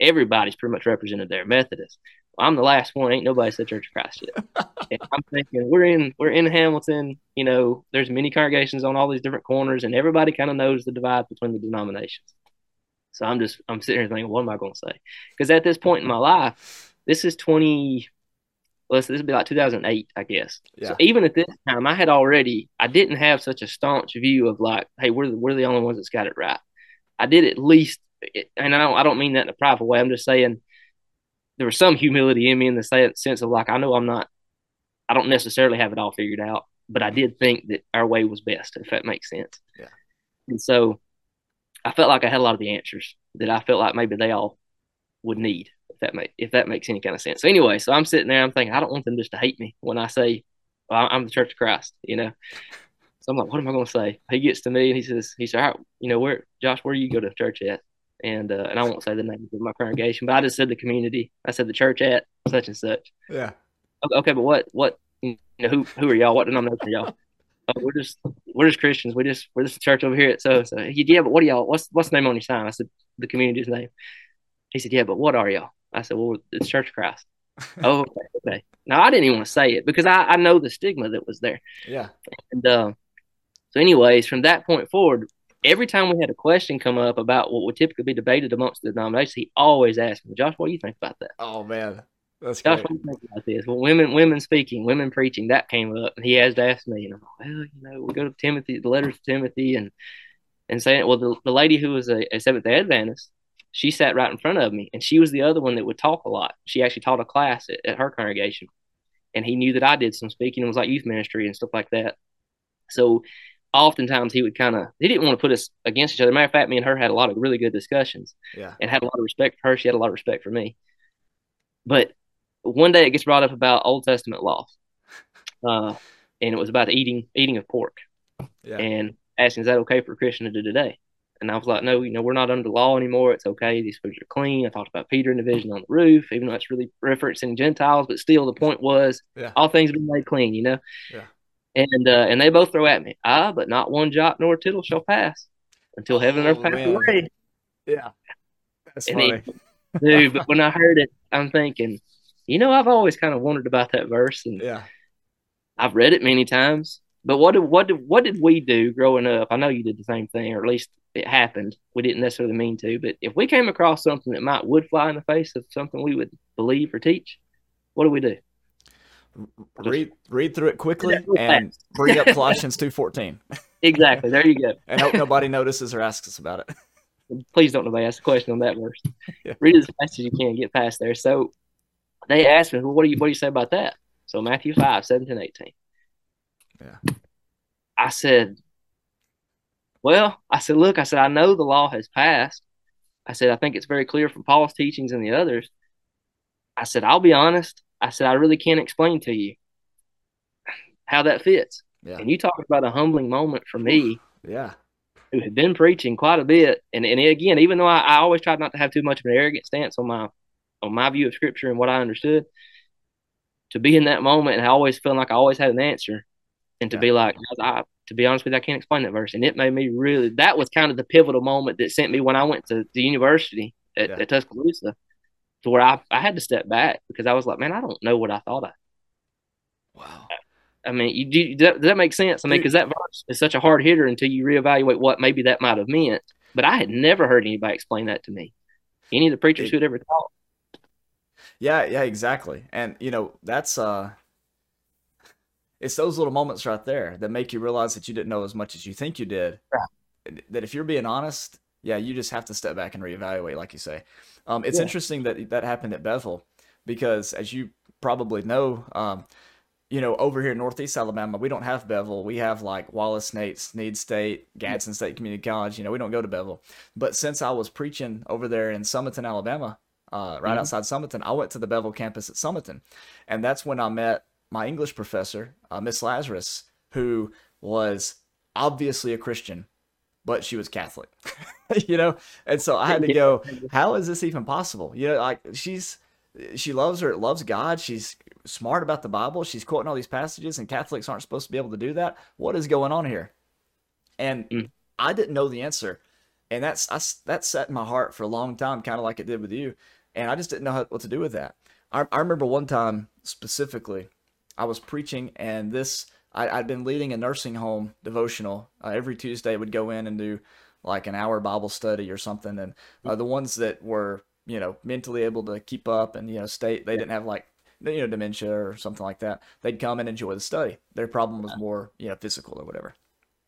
B: Everybody's pretty much represented there. Methodist. I'm the last one. Ain't nobody said Church of Christ yet. and I'm thinking we're in we're in Hamilton. You know, there's many congregations on all these different corners, and everybody kind of knows the divide between the denominations. So I'm just I'm sitting here thinking, what am I going to say? Because at this point in my life, this is 20. Well, this would be like 2008, I guess. Yeah. So even at this time, I had already I didn't have such a staunch view of like, hey, we're the, we're the only ones that's got it right. I did at least, and I don't I don't mean that in a private way. I'm just saying there was some humility in me in the sense of like I know I'm not, I don't necessarily have it all figured out, but I did think that our way was best, if that makes sense.
A: Yeah.
B: And so I felt like I had a lot of the answers that I felt like maybe they all would need, if that make if that makes any kind of sense. So anyway, so I'm sitting there, I'm thinking I don't want them just to hate me when I say well, I'm the Church of Christ, you know. So I'm like, what am I going to say? He gets to me and he says, he said, you know, where Josh, where do you go to church at? and uh, and I won't say the name of my congregation, but I just said the community. I said the church at such and such.
A: Yeah.
B: Okay, but what what you know who who are y'all? What denomination are y'all? Oh, we're just we're just Christians. We just we're just a church over here at so so. He said, yeah, but what are y'all? What's what's the name on your sign? I said the community's name. He said, yeah, but what are y'all? I said, well, it's Church of Christ. oh, okay, okay. Now I didn't even want to say it because I, I know the stigma that was there.
A: Yeah.
B: And uh, so, anyways, from that point forward, every time we had a question come up about what would typically be debated amongst the denominations, he always asked me, Josh, what do you think about that?
A: Oh man. That's
B: Josh,
A: great.
B: what do you think about this? Well, women women speaking, women preaching, that came up and he has to ask me, and I'm like, well, you know, we go to Timothy, the letters to Timothy and and saying well the, the lady who was a, a Seventh day Adventist, she sat right in front of me and she was the other one that would talk a lot. She actually taught a class at, at her congregation. And he knew that I did some speaking. and was like youth ministry and stuff like that. So oftentimes he would kind of he didn't want to put us against each other. Matter of fact, me and her had a lot of really good discussions.
A: Yeah.
B: And had a lot of respect for her. She had a lot of respect for me. But one day it gets brought up about Old Testament laws. Uh, and it was about eating eating of pork.
A: Yeah.
B: And asking, is that okay for a Christian to do today? And I was like, no, you know, we're not under law anymore. It's okay. These foods are clean. I talked about Peter and the vision on the roof, even though it's really referencing Gentiles, but still the point was
A: yeah.
B: all things have been made clean, you know?
A: Yeah.
B: And uh, and they both throw at me, ah, but not one jot nor tittle shall pass until heaven and earth pass
A: man.
B: away.
A: Yeah. That's
B: And
A: funny.
B: Dude, but when I heard it, I'm thinking, you know, I've always kind of wondered about that verse, and
A: yeah.
B: I've read it many times. But what did what did what did we do growing up? I know you did the same thing, or at least it happened. We didn't necessarily mean to, but if we came across something that might would fly in the face of something we would believe or teach, what do we do?
A: Read read through it quickly and bring up Colossians 2:14
B: Exactly. There you go.
A: and hope nobody notices or asks us about it.
B: please don't nobody ask a question on that verse.
A: Yeah.
B: Read it as fast as you can, get past there. So they asked me, well, what do you what do you say about that? So Matthew 5, 17, 18.
A: Yeah.
B: I said, Well, I said, look, I said, I know the law has passed. I said, I think it's very clear from Paul's teachings and the others. I said, I'll be honest. I said, I really can't explain to you how that fits.
A: Yeah.
B: And you talk about a humbling moment for me
A: Yeah.
B: who had been preaching quite a bit. And and again, even though I, I always tried not to have too much of an arrogant stance on my on my view of scripture and what I understood, to be in that moment and I always feeling like I always had an answer, and to
A: Yeah.
B: be like, I, to be honest with you, I can't explain that verse. And it made me really. That was kind of the pivotal moment that sent me when I went to the university at,
A: Yeah.
B: at Tuscaloosa, to where I I had to step back because I was like, man, I don't know what I thought I.
A: Wow.
B: I mean, you do does that, does that make sense? I mean, because that verse is such a hard hitter until you reevaluate what maybe that might have meant. But I had never heard anybody explain that to me. Any of the preachers who had ever taught.
A: Yeah, yeah, exactly. And you know, that's uh it's those little moments right there that make you realize that you didn't know as much as you think you did.
B: Right.
A: That if you're being honest, yeah, you just have to step back and reevaluate, like you say. Um, it's
B: Yeah.
A: interesting that that happened at Bevill because, as you probably know, um, you know, over here in Northeast Alabama, we don't have Bevill. We have like Wallace State, Snead State, Gadsden State Community College. You know, we don't go to Bevill. But since I was preaching over there in Sumiton, Alabama, uh, right
B: Mhm.
A: outside Sumiton, I went to the Bevill campus at Sumiton, and that's when I met my English professor, uh, Miss Lazarus, who was obviously a Christian, but she was Catholic, you know? And so I had to go, how is this even possible? You know, like she's, she loves her, loves God. She's smart about the Bible. She's quoting all these passages, and Catholics aren't supposed to be able to do that. What is going on here? And mm. I didn't know the answer, and that's I, that set in my heart for a long time, kind of like it did with you. And I just didn't know how, what to do with that. I, I remember one time specifically, I was preaching, and this I, had been leading a nursing home devotional. Uh, every Tuesday, would go in and do like an hour Bible study or something, and uh, the ones that were you know mentally able to keep up and you know stay, they didn't have like you know dementia or something like that. They'd come and enjoy the study. Their problem was more you know physical or whatever.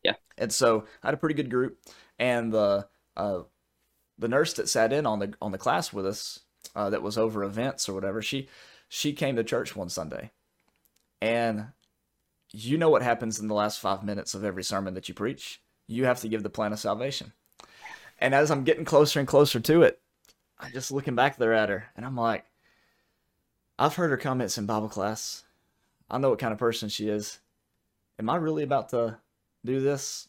B: Yeah.
A: And so I had a pretty good group, and the uh, the nurse that sat in on the on the class with us, uh, that was over events or whatever, she she came to church one Sunday, and you know what happens in the last five minutes of every sermon that you preach. You have to give the plan of salvation. And as I'm getting closer and closer to it, I'm just looking back there at her, and I'm like, I've heard her comments in Bible class. I know what kind of person she is. Am I really about to do this?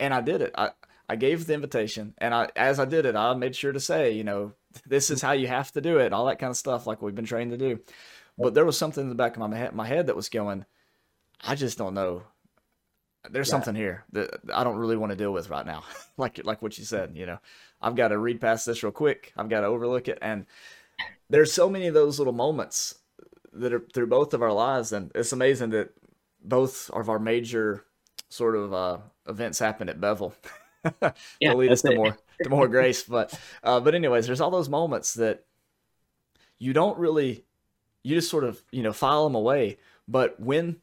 A: And I did it. I, I gave the invitation, and I as I did it, I made sure to say, you know, this is how you have to do it, all that kind of stuff, like we've been trained to do. But there was something in the back of my head, my head that was going, I just don't know. There's yeah. something here that I don't really want to deal with right now. like like what you said, you know, I've got to read past this real quick. I've got to overlook it, and there's so many of those little moments that are through both of our lives, and it's amazing that both of our major sort of uh, events happen at Bevill. yeah, lead us to more to more grace. But uh, but anyways, there's all those moments that you don't really you just sort of you know file them away. But when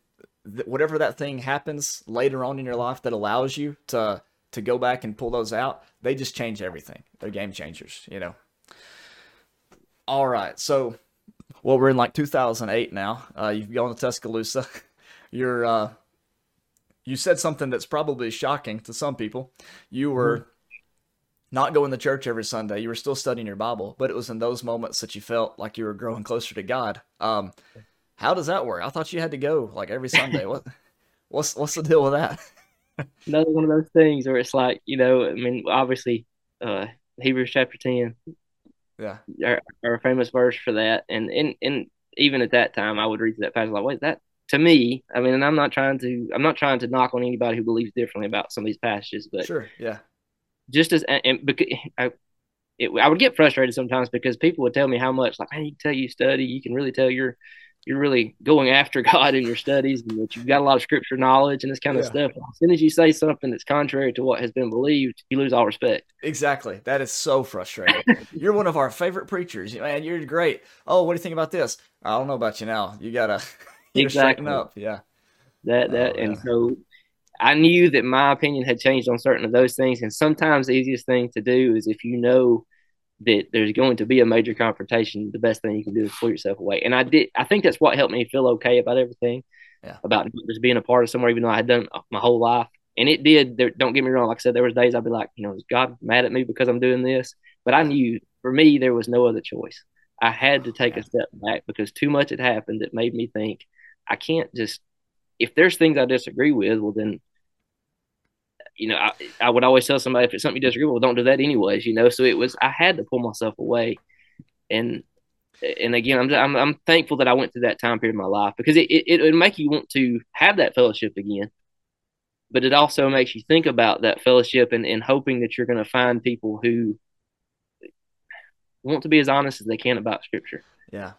A: th- whatever that thing happens later on in your life that allows you to to go back and pull those out, they just change everything. They're game changers, you know. All right, so well, we're in like 2008 now. Uh, you've gone to Tuscaloosa. You're uh, you said something that's probably shocking to some people. You were mm-hmm. Not going to church every Sunday. You were still studying your Bible, but it was in those moments that you felt like you were growing closer to God. Um, how does that work? I thought you had to go like every Sunday. what what's what's the deal with that?
B: Another one of those things where it's like, you know, I mean, obviously, uh, Hebrews chapter ten,
A: yeah,
B: our, our famous verse for that, and and and even at that time, I would read that passage like, wait, that to me, I mean, and I'm not trying to, I'm not trying to knock on anybody who believes differently about some of these passages, but
A: sure, yeah,
B: just as and, and because I, it, I would get frustrated sometimes because people would tell me how much, like, man, you can tell you study, you can really tell you're you're really going after God in your studies and that you've got a lot of scripture knowledge and this kind of yeah. stuff. As soon as you say something that's contrary to what has been believed, you lose all respect.
A: Exactly. That is so frustrating. you're one of our favorite preachers. Man, you're great. Oh, what do you think about this? I don't know about you now. You gotta you exactly. up. Yeah.
B: That that oh, and so I knew that my opinion had changed on certain of those things. And sometimes the easiest thing to do is if you know that there's going to be a major confrontation, the best thing you can do is pull yourself away. And I did. I think that's what helped me feel okay about everything.
A: Yeah.
B: About just being a part of somewhere, even though I had done my whole life. And it did. There, don't get me wrong. Like I said, there was days I'd be like, you know, is God mad at me because I'm doing this? But I knew for me there was no other choice. I had to take a step back because too much had happened that made me think I can't just if there's things I disagree with, well then you know, I, I would always tell somebody if it's something you disagree with, well, don't do that anyways, you know. So it was I had to pull myself away, and and again, I'm I'm, I'm thankful that I went through that time period of my life because it, it it would make you want to have that fellowship again, but it also makes you think about that fellowship and, and hoping that you're going to find people who want to be as honest as they can about Scripture.
A: Yeah,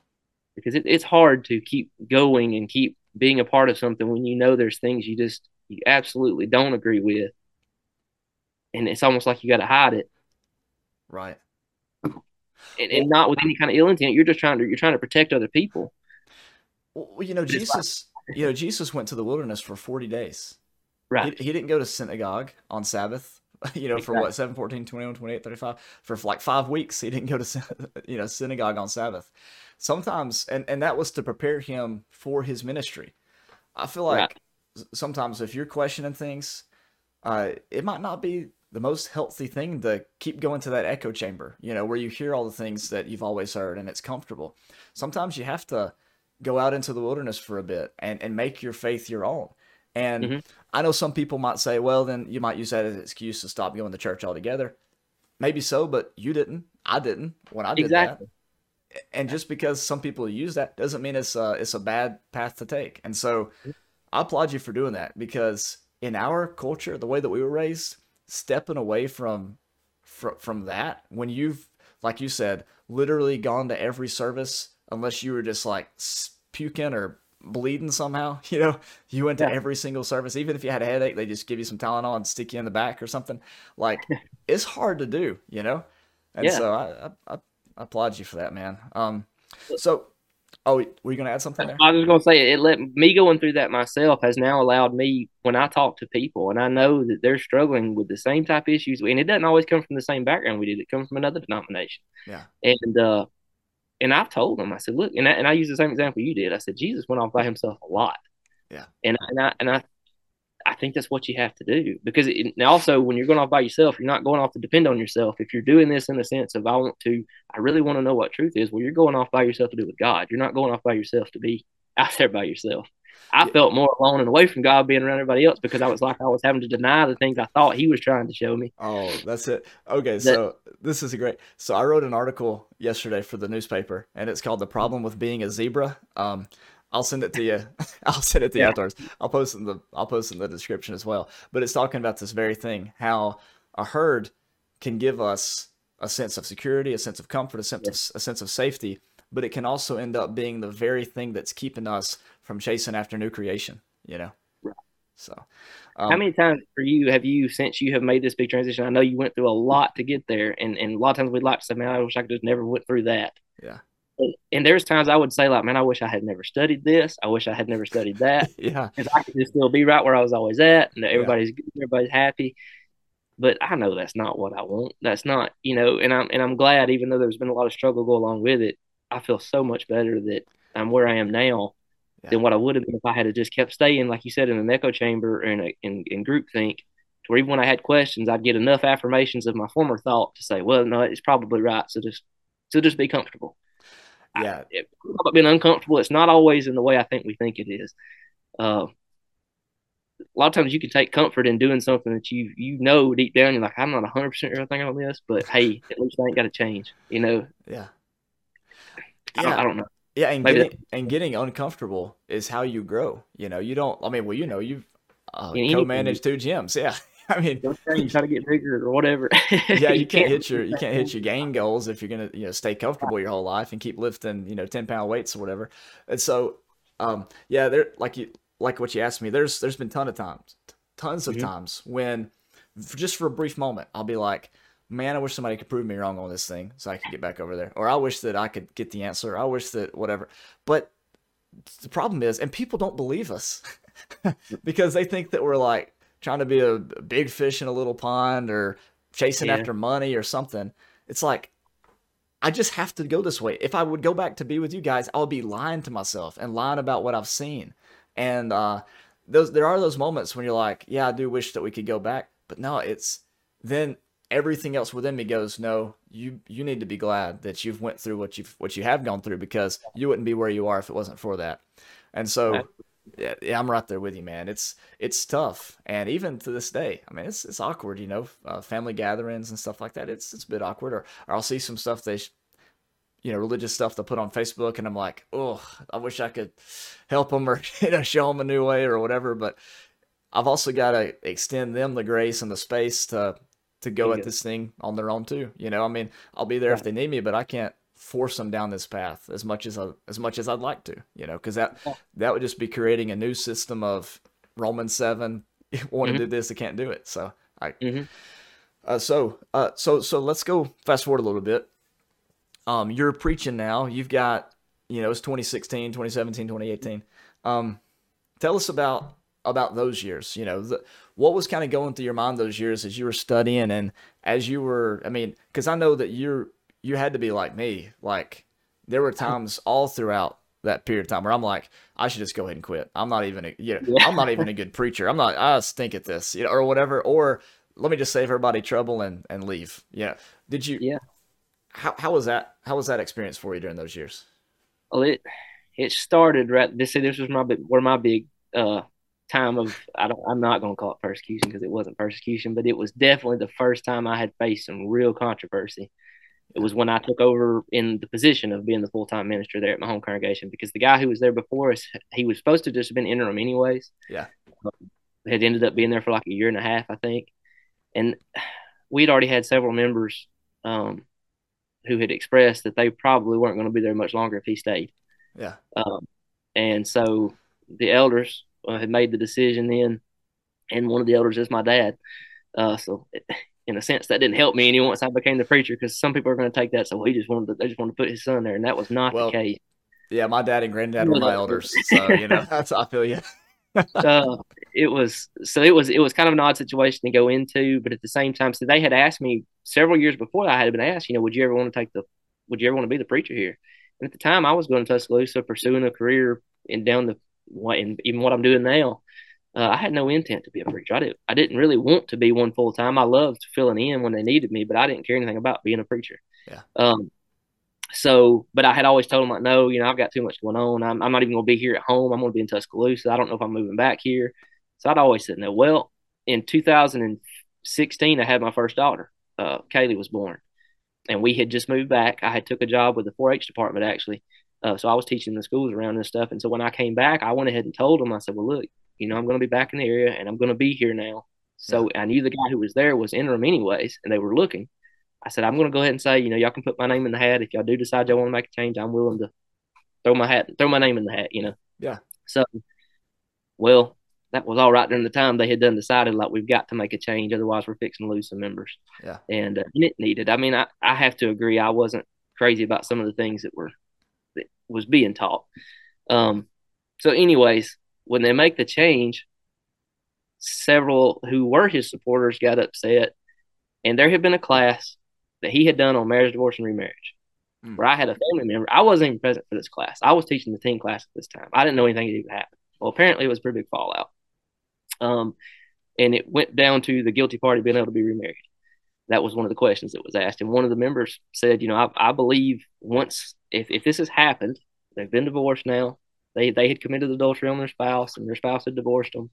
B: because it, it's hard to keep going and keep being a part of something when you know there's things you just you absolutely don't agree with and it's almost like you got to hide it.
A: Right.
B: And, and, not with any kind of ill intent. You're just trying to you're trying to protect other people.
A: Well, you know, Jesus. You know, Jesus went to the wilderness for forty days.
B: Right.
A: He, he didn't go to synagogue on Sabbath. You know, for what 7, 14, 21, 28, 35 for like five weeks. He didn't go to you know synagogue on Sabbath. Sometimes, and and that was to prepare him for his ministry. I feel like sometimes if you're questioning things, uh, it might not be the most healthy thing to keep going to that echo chamber, you know, where you hear all the things that you've always heard and it's comfortable. Sometimes you have to go out into the wilderness for a bit and, and make your faith your own. And mm-hmm. I know some people might say, well, then you might use that as an excuse to stop going to church altogether. Maybe so, but you didn't. I didn't when I did exactly. that. And just because some people use that doesn't mean it's a, it's a bad path to take. And so I applaud you for doing that because in our culture, the way that we were raised, stepping away from from, from that when you've like you said literally gone to every service unless you were just like puking or bleeding somehow you know you went to yeah. every single service even if you had a headache they just give you some tylenol and stick you in the back or something like it's hard to do you know and yeah. so I, I, I applaud you for that man um so Oh, were you going to add something there?
B: I was going to say it let me going through that myself has now allowed me when I talk to people and I know that they're struggling with the same type of issues and it doesn't always come from the same background we did. It comes from another denomination.
A: Yeah.
B: And uh and I've told them I said, look, and I, and I use the same example you did. I said Jesus went off by himself a lot.
A: Yeah.
B: And and I and I I think that's what you have to do because it, also when you're going off by yourself, you're not going off to depend on yourself. If you're doing this in the sense of I want to, I really want to know what truth is. Well, you're going off by yourself to do with God. You're not going off by yourself to be out there by yourself. I felt more alone and away from God being around everybody else because I was like I was having to deny the things I thought He was trying to show me.
A: Oh, that's it. Okay, that, so this is a great. So I wrote an article yesterday for the newspaper, and it's called "The Problem with Being a Zebra." Um, I'll send it to you. I'll send it to you yeah. afterwards. I'll post in the I'll post in the description as well. But it's talking about this very thing: how a herd can give us a sense of security, a sense of comfort, a sense of, a sense of safety, but it can also end up being the very thing that's keeping us from chasing after new creation. You know.
B: Right.
A: So,
B: um, how many times for you have you since you have made this big transition? I know you went through a lot to get there, and and a lot of times we'd like to say, "Man, I wish I could just never went through that."
A: Yeah
B: and there's times I would say like, man, I wish I had never studied this. I wish I had never studied that.
A: yeah,
B: because I could just still be right where I was always at, and everybody's yeah. everybody's happy. But I know that's not what I want. That's not, you know, and I'm and I'm glad, even though there's been a lot of struggle go along with it. I feel so much better that I'm where I am now yeah. than what I would have been if I had just kept staying, like you said, in an echo chamber or in a, in, in group think. Where even when I had questions, I'd get enough affirmations of my former thought to say, "Well, no, it's probably right." So just, so just be comfortable
A: yeah,
B: I, have been uncomfortable. It's not always in the way I think we think it is. Uh, a lot of times you can take comfort in doing something that you you know deep down you're like I'm not 100 percent sure I think on this, but hey, at least I ain't got to change. You know.
A: Yeah.
B: I, yeah. Don't, I don't know.
A: Yeah, and Maybe getting, that, and getting uncomfortable is how you grow. You know, you don't. I mean, well, you know, you've uh, co-managed two gyms. Yeah, I mean,
B: you try to get bigger or whatever.
A: yeah, you, can't, hit your you can't hit your gain goals if you're gonna you know stay comfortable your whole life and keep lifting you know ten pound weights or whatever. And so, um, yeah, there like you like what you asked me. There's there's been ton of times, tons of mm-hmm. times when just for a brief moment I'll be like, man, I wish somebody could prove me wrong on this thing so I could get back over there, or I wish that I could get the answer. I wish that whatever, but the problem is, and people don't believe us because they think that we're like trying to be a big fish in a little pond or chasing yeah. after money or something. It's like I just have to go this way. If I would go back to be with you guys, I would be lying to myself and lying about what I've seen. And uh, those there are those moments when you're like, yeah, I do wish that we could go back, but no, it's then everything else within me goes, no, you you need to be glad that you've went through what you've what you have gone through because you wouldn't be where you are if it wasn't for that. And so yeah, yeah, I'm right there with you, man. It's it's tough, and even to this day, I mean, it's it's awkward, you know, uh, family gatherings and stuff like that. It's it's a bit awkward, or, or I'll see some stuff they, you know, religious stuff they put on Facebook, and I'm like, oh, I wish I could help them or you know show them a new way or whatever. But I've also got to extend them the grace and the space to to go at this thing on their own too. You know, I mean, I'll be there if they need me, but I can't force them down this path as much as I, as much as I'd like to, you know, because that that would just be creating a new system of Roman seven. Want to mm-hmm. do this, they can't do it. So I, mm-hmm. uh, so uh, so so let's go fast forward a little bit. Um, you're preaching now. You've got you know it's 2016, 2017, 2018. Um, tell us about about those years. You know, the, what was kind of going through your mind those years as you were studying and as you were. I mean, because I know that you're you had to be like me. Like there were times all throughout that period of time where I'm like, I should just go ahead and quit. I'm not even a, you know, yeah. I'm not even a good preacher. I'm not, I stink at this, you know, or whatever. Or let me just save everybody trouble and, and leave. Yeah. Did you,
B: yeah.
A: How, how was that? How was that experience for you during those years?
B: Well, it, it started right. This, this was my, big, where my big, uh, time of I don't I'm not going to call it persecution because it wasn't persecution, but it was definitely the first time I had faced some real controversy. It was when I took over in the position of being the full time minister there at my home congregation because the guy who was there before us, he was supposed to just have been interim anyways.
A: Yeah,
B: had ended up being there for like a year and a half, I think, and we'd already had several members um, who had expressed that they probably weren't going to be there much longer if he stayed.
A: Yeah,
B: um, and so the elders uh, had made the decision then, and one of the elders is my dad. Uh, so, it, in a sense, that didn't help me any once I became the preacher because some people are going to take that. So he just wanted to, they just wanted to put his son there, and that was not well, the case.
A: Yeah, my dad and granddad were my elders, so you know that's I feel you.
B: uh, it was so it was it was kind of an odd situation to go into, but at the same time, so they had asked me several years before I had been asked, you know, would you ever want to take the, would you ever want to be the preacher here? And at the time, I was going to Tuscaloosa, pursuing a career in down the what, and even what I'm doing now. Uh, I had no intent to be a preacher. I didn't. I didn't really want to be one full time. I loved filling in when they needed me, but I didn't care anything about being a preacher.
A: Yeah.
B: Um, so, but I had always told them like, no, you know, I've got too much going on. I'm, I'm not even going to be here at home. I'm going to be in Tuscaloosa. I don't know if I'm moving back here. So I'd always said no. Well, in 2016, I had my first daughter. Uh, Kaylee was born, and we had just moved back. I had took a job with the 4-H department actually. Uh, so I was teaching the schools around and stuff. And so when I came back, I went ahead and told them, I said, well, look, you know, I'm going to be back in the area and I'm going to be here now. So. I knew the guy who was there was interim anyways, and they were looking. I said, I'm going to go ahead and say, you know, y'all can put my name in the hat. If y'all do decide y'all want to make a change, I'm willing to throw my hat, throw my name in the hat, you know?
A: Yeah.
B: So, well, that was all right during the time they had done decided like we've got to make a change. Otherwise we're fixing to lose some members.
A: Yeah.
B: And, uh, and it needed, I mean, I, I have to agree. I wasn't crazy about some of the things that were, was being taught. Um, so anyways, when they make the change, several who were his supporters got upset and there had been a class that he had done on marriage, divorce, and remarriage. Mm. Where I had a family member, I wasn't even present for this class. I was teaching the teen class at this time. I didn't know anything had even happened. Well, apparently it was a pretty big fallout. Um, and it went down to the guilty party being able to be remarried. That was one of the questions that was asked. And one of the members said, you know, I, I believe once, if, if this has happened, they've been divorced now, they, they had committed adultery on their spouse and their spouse had divorced them.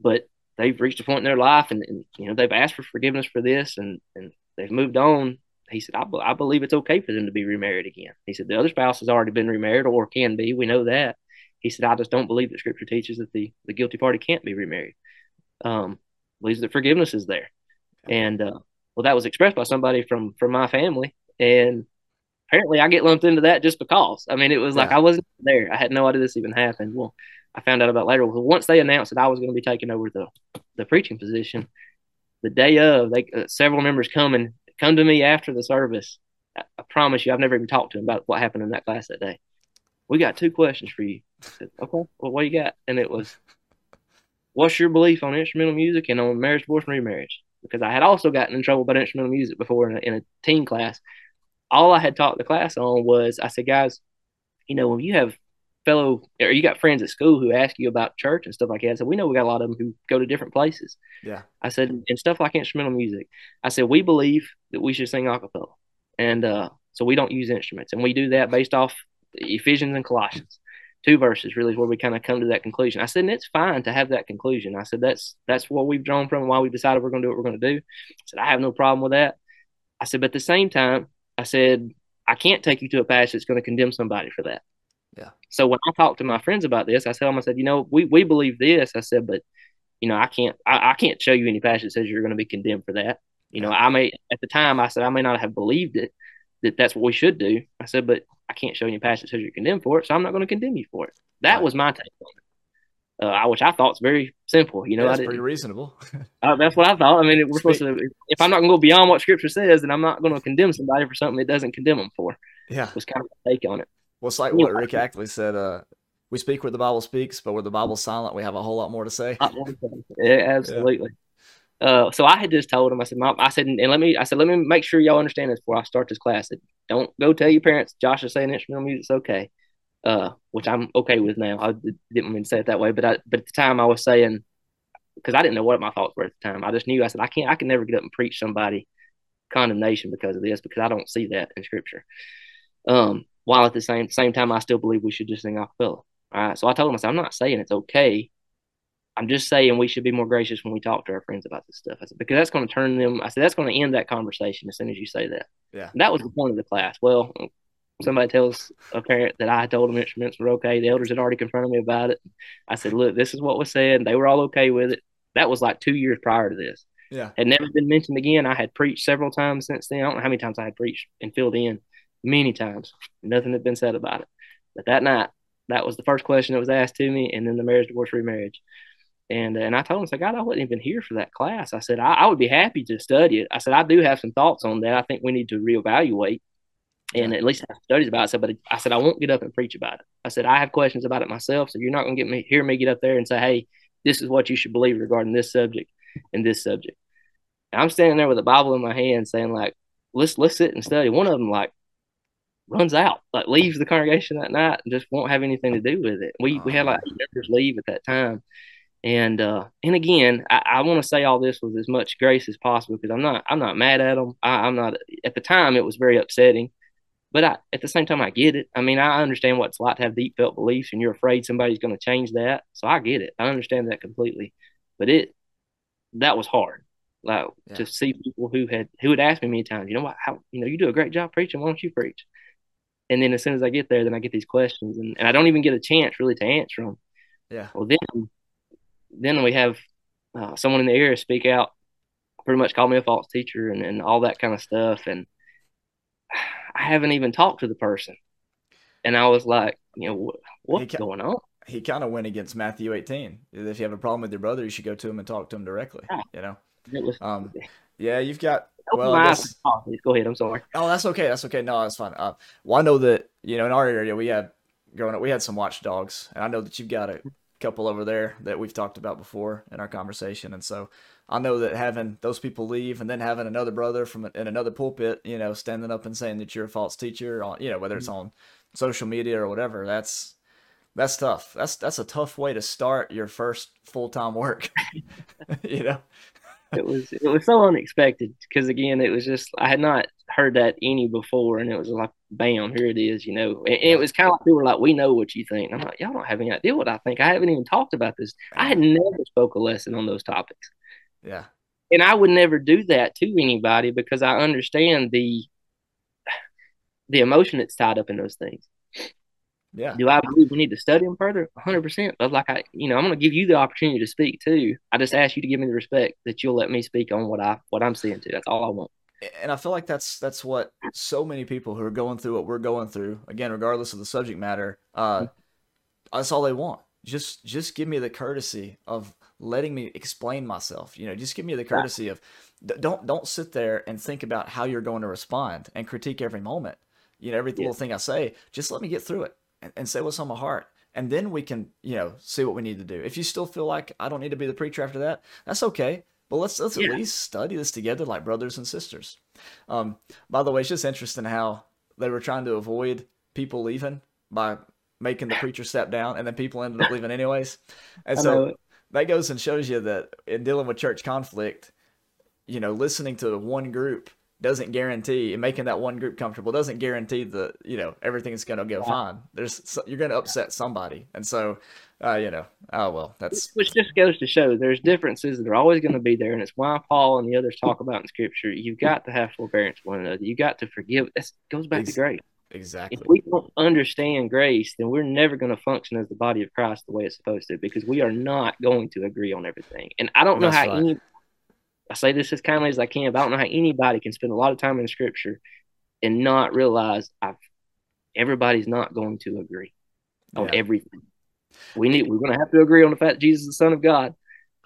B: But they've reached a point in their life and, and you know, they've asked for forgiveness for this and, and they've moved on. He said, I, I believe it's okay for them to be remarried again. He said, the other spouse has already been remarried or can be. We know that. He said, I just don't believe that scripture teaches that the, the guilty party can't be remarried. Um, believes that forgiveness is there. And, uh, well, that was expressed by somebody from, from my family. And apparently I get lumped into that just because. I mean, it was yeah. like I wasn't there. I had no idea this even happened. Well, I found out about later. Well, once they announced that I was going to be taking over the, the preaching position, the day of, they uh, several members come and come to me after the service. I, I, promise you, I've never even talked to them about what happened in that class that day. We got two questions for you. Said, okay, well, what you got? And it was, what's your belief on instrumental music and on marriage, divorce, and remarriage? Because I had also gotten in trouble about instrumental music before in a, in a teen class. All I had taught the class on was, I said, guys, you know, when you have fellow or you got friends at school who ask you about church and stuff like that. So we know we got a lot of them who go to different places.
A: Yeah.
B: I said, and stuff like instrumental music. I said, we believe that we should sing a cappella. And uh, so we don't use instruments. And we do that based off Ephesians and Colossians. Two verses really is where we kind of come to that conclusion. I said, and it's fine to have that conclusion. I said, that's that's what we've drawn from why we decided we're going to do what we're going to do. I said, I have no problem with that. I said, but at the same time, I said, I can't take you to a passage that's going to condemn somebody for that.
A: Yeah.
B: So when I talked to my friends about this, I said, I said, you know, we, we believe this. I said, but you know, I can't, I, I can't show you any passage that says you're going to be condemned for that. You know, I may, at the time, I said, I may not have believed it, that that's what we should do. I said, but I can't show you any passage that says you're condemned for it. So I'm not going to condemn you for it. That was my take on it. Uh, which I thought was very simple. You know,
A: that's pretty reasonable.
B: uh, that's what I thought. I mean, we're supposed to. If I'm not going to go beyond what Scripture says, then I'm not going to condemn somebody for something it doesn't condemn them for.
A: Yeah,
B: was kind of my take on it.
A: Well, it's like what Rick Atchley said. Uh, we speak where the Bible speaks, but where the Bible's silent, we have a whole lot more to say.
B: Yeah, absolutely. Yeah. Uh, so I had just told him, I said, Mom, I said, and let me, I said, let me make sure y'all understand this before I start this class. Said, Don't go tell your parents Josh is saying instrumental music's okay, uh, which I'm okay with now. I didn't mean to say it that way, but I, but at the time I was saying, because I didn't know what my thoughts were at the time. I just knew I said I can't, I can never get up and preach somebody condemnation because of this because I don't see that in Scripture. Um, while at the same same time, I still believe we should just sing a cappella. All right. So I told him, I said, I'm not saying it's okay I'm just saying we should be more gracious when we talk to our friends about this stuff. I said, because that's going to turn them. I said, that's going to end that conversation as soon as you say that.
A: Yeah.
B: And that was the point of the class. Well, somebody tells a parent that I told them instruments were okay. The elders had already confronted me about it. I said, look, this is what was said. They were all okay with it. That was like two years prior to this.
A: Yeah.
B: Had never been mentioned again. I had preached several times since then. I don't know how many times I had preached and filled in many times. Nothing had been said about it. But that night, that was the first question that was asked to me, and then the marriage, divorce, remarriage. And uh, and I told him, I said, God, I wasn't even here for that class. I said, I, I, would be happy to study it. I said, I do have some thoughts on that. I think we need to reevaluate and at least have studies about it. I said, but I said, I won't get up and preach about it. I said, I have questions about it myself. So you're not going to get me, hear me get up there and say, hey, this is what you should believe regarding this subject and this subject. And I'm standing there with a Bible in my hand saying, like, let's, let's sit and study. One of them, like, runs out, like leaves the congregation that night and just won't have anything to do with it. We, we had like members leave at that time. And uh, and again, I, I want to say all this with as much grace as possible because I'm not I'm not mad at them. I, I'm not at the time it was very upsetting, but I, at the same time I get it. I mean I understand what it's like to have deep felt beliefs and you're afraid somebody's going to change that. So I get it. I understand that completely. But it that was hard, like yeah. to see people who had who had asked me many times. You know what? How you know you do a great job preaching. Why don't you preach? And then as soon as I get there, then I get these questions, and, and I don't even get a chance really to answer them.
A: Yeah.
B: Well, then then we have uh, someone in the area speak out, pretty much call me a false teacher and, and all that kind of stuff. And I haven't even talked to the person. And I was like, you know, what, what's going on?
A: He kind of went against Matthew 18. If you have a problem with your brother, you should go to him and talk to him directly. Yeah. You know, was, um, yeah, you've got. Well, guess,
B: oh, go ahead. I'm sorry.
A: Oh, that's okay. That's okay. No, that's fine. Uh, well, I know that you know in our area we had growing up we had some watchdogs, and I know that you've got a couple over there that we've talked about before in our conversation. And so I know that having those people leave and then having another brother from in another pulpit, you know, standing up and saying that you're a false teacher on, you know, whether it's mm-hmm. on social media or whatever, that's that's tough. That's that's a tough way to start your first full time work. you know,
B: it was it was so unexpected because again, it was just I had not heard that any before, and it was like, bam, here it is, you know. And, and it was kind of like people were like, "We know what you think." And I'm like, "Y'all don't have any idea what I think. I haven't even talked about this. I had never spoke a lesson on those topics."
A: Yeah.
B: And I would never do that to anybody because I understand the the emotion that's tied up in those things.
A: Yeah.
B: Do I believe we need to study them further? 100%. But like I, you know, I'm going to give you the opportunity to speak too. I just ask you to give me the respect that you'll let me speak on what I what I'm seeing too. That's all I want
A: and I feel like that's that's what so many people who are going through what we're going through, again, regardless of the subject matter, uh, mm-hmm. that's all they want. Just just give me the courtesy of letting me explain myself. You know, just give me the courtesy of don't don't sit there and think about how you're going to respond and critique every moment. You know, every yeah. little thing I say. Just let me get through it and, and say what's on my heart and then we can you know see what we need to do if you still feel like i don't need to be the preacher after that that's okay but let's let's yeah. at least study this together like brothers and sisters. Um, by the way, it's just interesting how they were trying to avoid people leaving by making the preacher step down, and then people ended up leaving anyways. And so that goes and shows you that in dealing with church conflict, you know, listening to one group doesn't guarantee and making that one group comfortable doesn't guarantee that you know everything's going to go yeah. fine. There's you're going to upset somebody, and so uh, you know, oh well, that's
B: which just goes to show there's differences that are always going to be there, and it's why Paul and the others talk about in Scripture. You've got to have forbearance one another. You got to forgive. That goes back to grace.
A: Exactly.
B: If we don't understand grace, then we're never going to function as the body of Christ the way it's supposed to, because we are not going to agree on everything. And I don't know that's how right. any. I say this as kindly as I can, but I don't know how anybody can spend a lot of time in Scripture and not realize I've everybody's not going to agree on yeah. everything. We need we're going to have to agree on the fact that Jesus is the Son of God,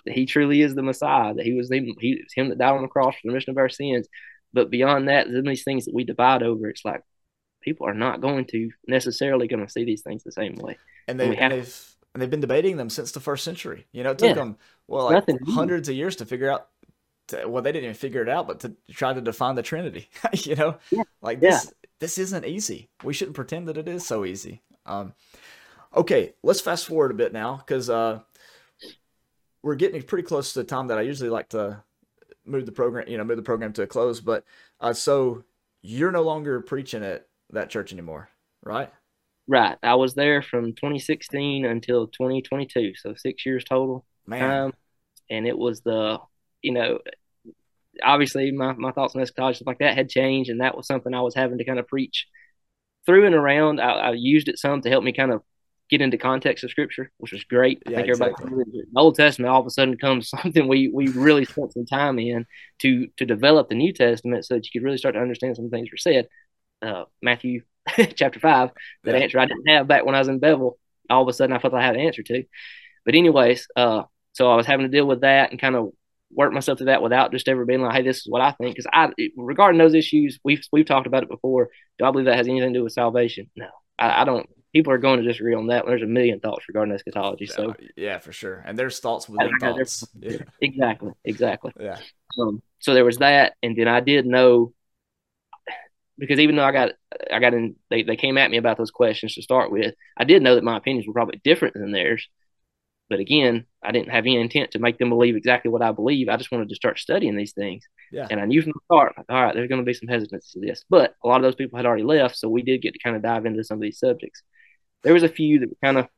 B: that He truly is the Messiah, that He was the, He Him that died on the cross for the remission of our sins. But beyond that, then these things that we divide over, it's like people are not going to necessarily going to see these things the same way.
A: And, they, and, and they've and they've been debating them since the first century. You know, it took yeah, them well like hundreds of years to figure out. To, well, they didn't even figure it out, but to try to define the Trinity. you know,
B: yeah.
A: like this. Yeah. This isn't easy. We shouldn't pretend that it is so easy. Um, Okay, let's fast forward a bit now because uh, we're getting pretty close to the time that I usually like to move the program, you know, move the program to a close. But uh, so you're no longer preaching at that church anymore, right?
B: Right. I was there from 2016 until 2022, so six years total. time, and it was the you know obviously my, my thoughts on eschatology stuff like that had changed and that was something i was having to kind of preach through and around. I, I used it some to help me kind of get into context of scripture which was great. I
A: Yeah,
B: think everybody
A: exactly.
B: the old testament all of a sudden comes something we we really spent some time in to to develop the new testament so that you could really start to understand some things were said. Uh, matthew chapter 5 that
A: Yeah.
B: answer i didn't have back when i was in Bevill all of a sudden i felt i had an answer to. But anyways uh so i was having to deal with that and kind of work myself to that without just ever being like, "Hey, this is what I think." Because I, regarding those issues, we've we've talked about it before. Do I believe that has anything to do with salvation? No, I, I don't. People are going to disagree on that. There's a million thoughts regarding eschatology. So
A: yeah, for sure. And there's thoughts within thoughts. Yeah.
B: exactly, exactly.
A: yeah.
B: Um, so there was that, and then I did know because even though I got I got in, they they came at me about those questions to start with. I did know that my opinions were probably different than theirs. But again, I didn't have any intent to make them believe exactly what I believe. I just wanted to start studying these things.
A: Yeah.
B: And I knew from the start, like, all right, there's going to be some hesitancy to this. But a lot of those people had already left, so we did get to kind of dive into some of these subjects. There was a few that kind of,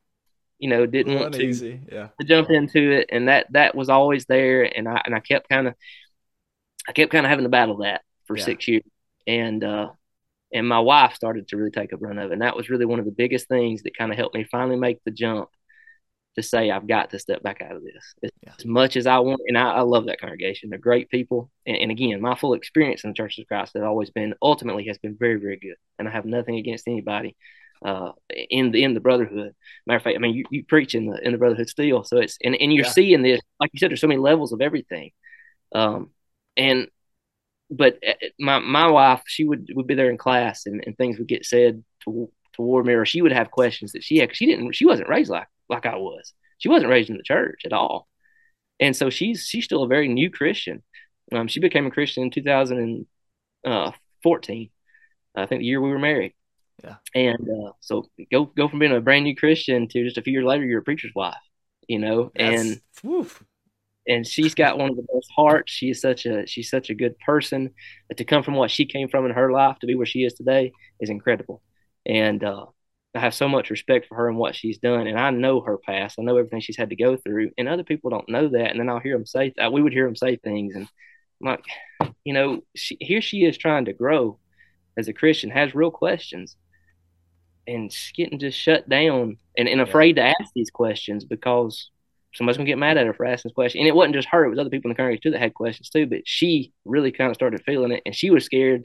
B: you know, didn't want to,
A: Yeah.
B: to jump into it, and that that was always there. And I and I kept kind of, I kept kind of having to battle that for
A: Yeah.
B: six years. And uh, and my wife started to really take a run of it, and that was really one of the biggest things that kind of helped me finally make the jump to say I've got to step back out of this as,
A: Yeah.
B: much as I want. And I, I love that congregation; they're great people. And, and again, my full experience in the Church of Christ has always been ultimately has been very, very good. And I have nothing against anybody uh, in the in the brotherhood. Matter of fact, I mean, you, you preach in the in the brotherhood still, so it's and, and you're
A: Yeah.
B: seeing this, like you said, there's so many levels of everything. Um, and but uh, my my wife, she would would be there in class, and, and things would get said to, toward me, or she would have questions that she had. 'cause she didn't, she wasn't raised like like I was. She wasn't raised in the church at all, and so she's she's still a very new Christian. Um, she became a Christian in 2014, I think the year we were married.
A: Yeah.
B: And uh, so go go from being a brand new Christian to just a few years later, you're a preacher's wife, you know, and
A: That's- woof.
B: and she's got one of the best hearts. She is such a she's such a good person. But to come from what she came from in her life to be where she is today is incredible. And uh, I have so much respect for her and what she's done. And I know her past. I know everything she's had to go through. And other people don't know that. And then I'll hear them say that. We would hear them say things, and I'm like, you know, she, here she is trying to grow as a Christian, has real questions, and she's getting just shut down and, and afraid to ask these questions because somebody's gonna get mad at her for asking this question. And it wasn't just her; it was other people in the congregation too that had questions too. But she really kind of started feeling it, and she was scared.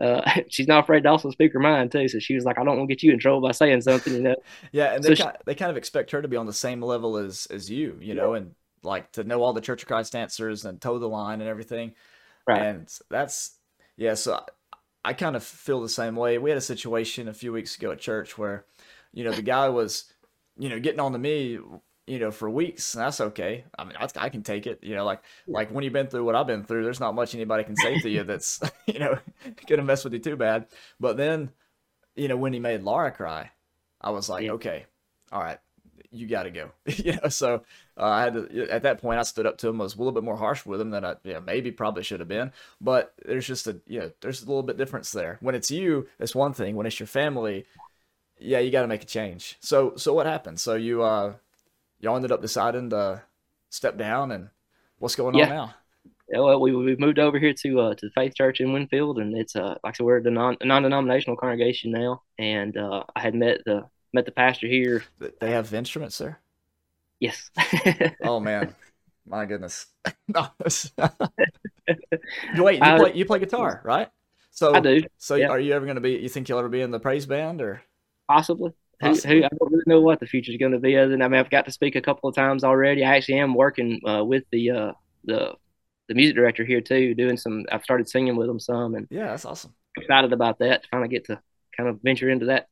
B: Uh, she's not afraid to also speak her mind too. So she was like, "I don't want to get you in trouble by saying something," you know.
A: Yeah, and
B: So
A: they
B: she-
A: kind they kind of expect her to be on the same level as as you, you know, and like to know all the Church of Christ answers and toe the line and everything.
B: Right.
A: And that's yeah, so I, I kind of feel the same way. We had a situation a few weeks ago at church where, you know, the guy was, you know, getting on to me, you know, for weeks, and that's okay. I mean, I, I can take it. You know, like like when you've been through what I've been through, there's not much anybody can say to you that's, you know, gonna mess with you too bad. But then, you know, when he made Laura cry, I was like,
B: Yeah.
A: okay, all right, you got to go. you know, so uh, I had to, at that point, I stood up to him, I was a little bit more harsh with him than I, yeah, maybe probably should have been. But there's just a, you know, there's a little bit difference there. When it's you, it's one thing. When it's your family, yeah, you got to make a change. So, so what happened? So you, uh, y'all ended up deciding to step down, and what's going
B: Yeah.
A: on now?
B: Yeah, well, we we moved over here to uh, to the Faith Church in Winfield, and it's uh like I said, we're a non non denominational congregation now. And uh, I had met the met the pastor here.
A: They have instruments there.
B: Yes.
A: Oh man, my goodness. No, Wait, you
B: I-
A: play you play guitar, right? So
B: I do
A: So
B: yeah.
A: are you ever going to be? You think you'll ever be in the praise band or?
B: possibly. Who, who I don't really know what the future is going to be. Other than I mean, I've got to speak a couple of times already. I actually am working uh, with the uh, the the music director here too, doing some. I've started singing with them some, and
A: Yeah, that's awesome.
B: excited about that to finally get to kind of venture into that.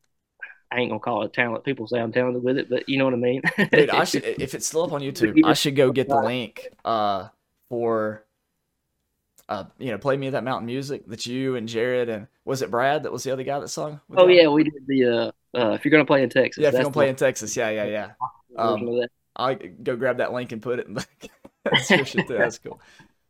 B: I ain't gonna call it talent. People say I'm talented with it, but you know what I mean.
A: Dude, I should if it's still up on YouTube, I should go get the link uh for uh you know, play me that mountain music that you and Jared and was it Brad that was the other guy that sung?
B: oh
A: y'all?
B: yeah, we did the. Uh, uh, if you're gonna play in Texas,
A: Yeah, if you're gonna play in Texas, yeah, yeah, yeah.
B: that.
A: I'll go grab that link and put it in the too. That's cool.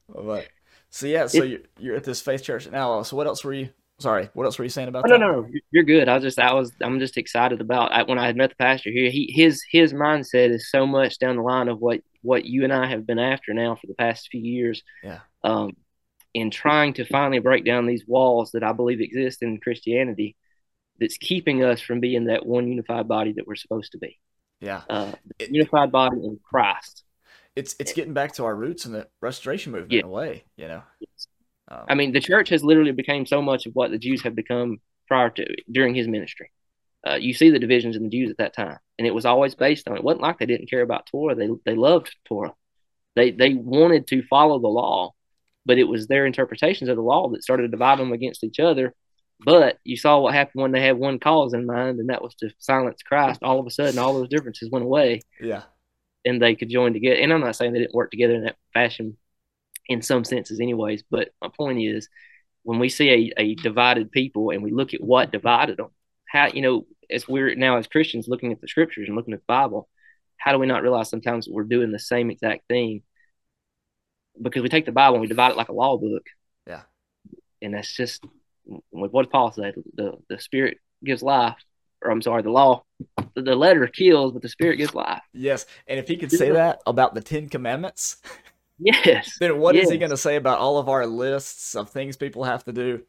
A: But so yeah, so you're, you're at this faith church now. So what else were you? Sorry, what else were you saying about
B: Oh,
A: that?
B: no, no, no, you're good. I was just, I was, I'm just excited about I, when I had met the pastor here. He, his, his mindset is so much down the line of what what you and I have been after now for the past few years.
A: Yeah.
B: Um, in trying to finally break down these walls that I believe exist in Christianity that's keeping us from being that one unified body that we're supposed to be.
A: Yeah.
B: Uh, it, unified body in Christ.
A: It's it's getting back to our roots in the restoration movement yeah. in a way, you know.
B: Um, I mean, the church has literally become so much of what the Jews have become prior to during his ministry. Uh, you see the divisions in the Jews at that time, and it was always based on. It wasn't like they didn't care about Torah; they they loved Torah. They they wanted to follow the law, but it was their interpretations of the law that started to divide them against each other. But you saw what happened when they had one cause in mind, and that was to silence Christ. All of a sudden, all those differences went away.
A: Yeah.
B: And they could join together. And I'm not saying they didn't work together in that fashion in some senses, anyways. But my point is, when we see a, a divided people and we look at what divided them, how, you know, as we're now as Christians looking at the scriptures and looking at the Bible, how do we not realize sometimes we're doing the same exact thing because we take the Bible and we divide it like a law book.
A: Yeah.
B: And that's just what does Paul say? The the Spirit gives life, or I'm sorry, the law, the letter kills, but the Spirit gives life.
A: Yes, and if he could say that about the Ten Commandments,
B: yes,
A: then what
B: yes.
A: is he going to say about all of our lists of things people have to do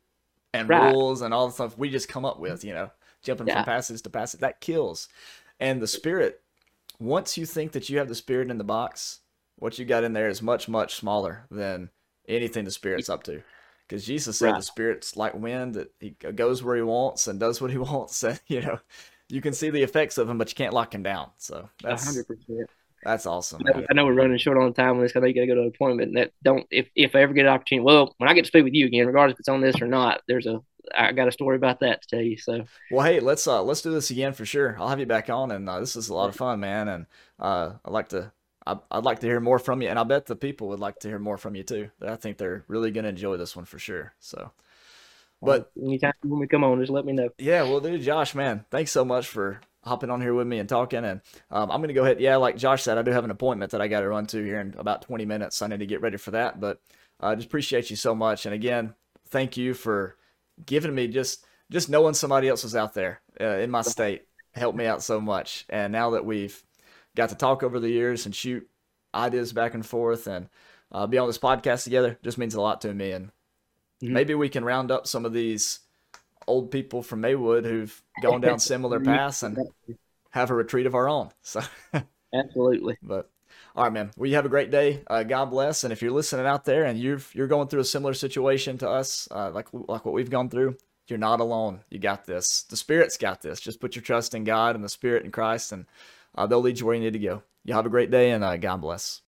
A: and right. rules and all the stuff we just come up with? You know, jumping yeah. from passage to passage that kills, and the Spirit. Once you think that you have the Spirit in the box, what you got in there is much much smaller than anything the spirit's up to because jesus said right. the spirit's like wind that he goes where he wants and does what he wants and you know you can see the effects of him but you can't lock him down so that's 100% that's awesome
B: I know we're running short on time on this. I know you got to go to an appointment. And that don't if if I ever get an opportunity. Well, when I get to speak with you again, regardless if it's on this or not, there's a I got a story about that to tell you. So
A: well, hey, let's uh let's do this again for sure. I'll have you back on, and uh, this is a lot of fun, man. And uh, I'd like to I, would like to hear more from you, and I bet the people would like to hear more from you too. I think they're really going to enjoy this one for sure. So, but
B: anytime when we come on, just let me know.
A: Yeah, well, dude, Josh, man, thanks so much for hopping on here with me and talking. And um, I'm going to go ahead. Yeah, like Josh said, I do have an appointment that I got to run to here in about 20 minutes. So I need to get ready for that. But I uh, just appreciate you so much. And again, thank you for giving me just just knowing somebody else was out there uh, in my state helped me out so much. And now that we've got to talk over the years and shoot ideas back and forth and uh, be on this podcast together just means a lot to me. And mm-hmm. maybe we can round up some of these old people from Maywood who've gone down similar paths and have a retreat of our own. So
B: absolutely.
A: But all right, man. Well, you have a great day. Uh, God bless. And if you're listening out there and you're you're going through a similar situation to us, uh, like like what we've gone through, you're not alone. You got this. The Spirit's got this. Just put your trust in God and the Spirit in Christ, and uh, they'll lead you where you need to go. You have a great day, and uh, God bless.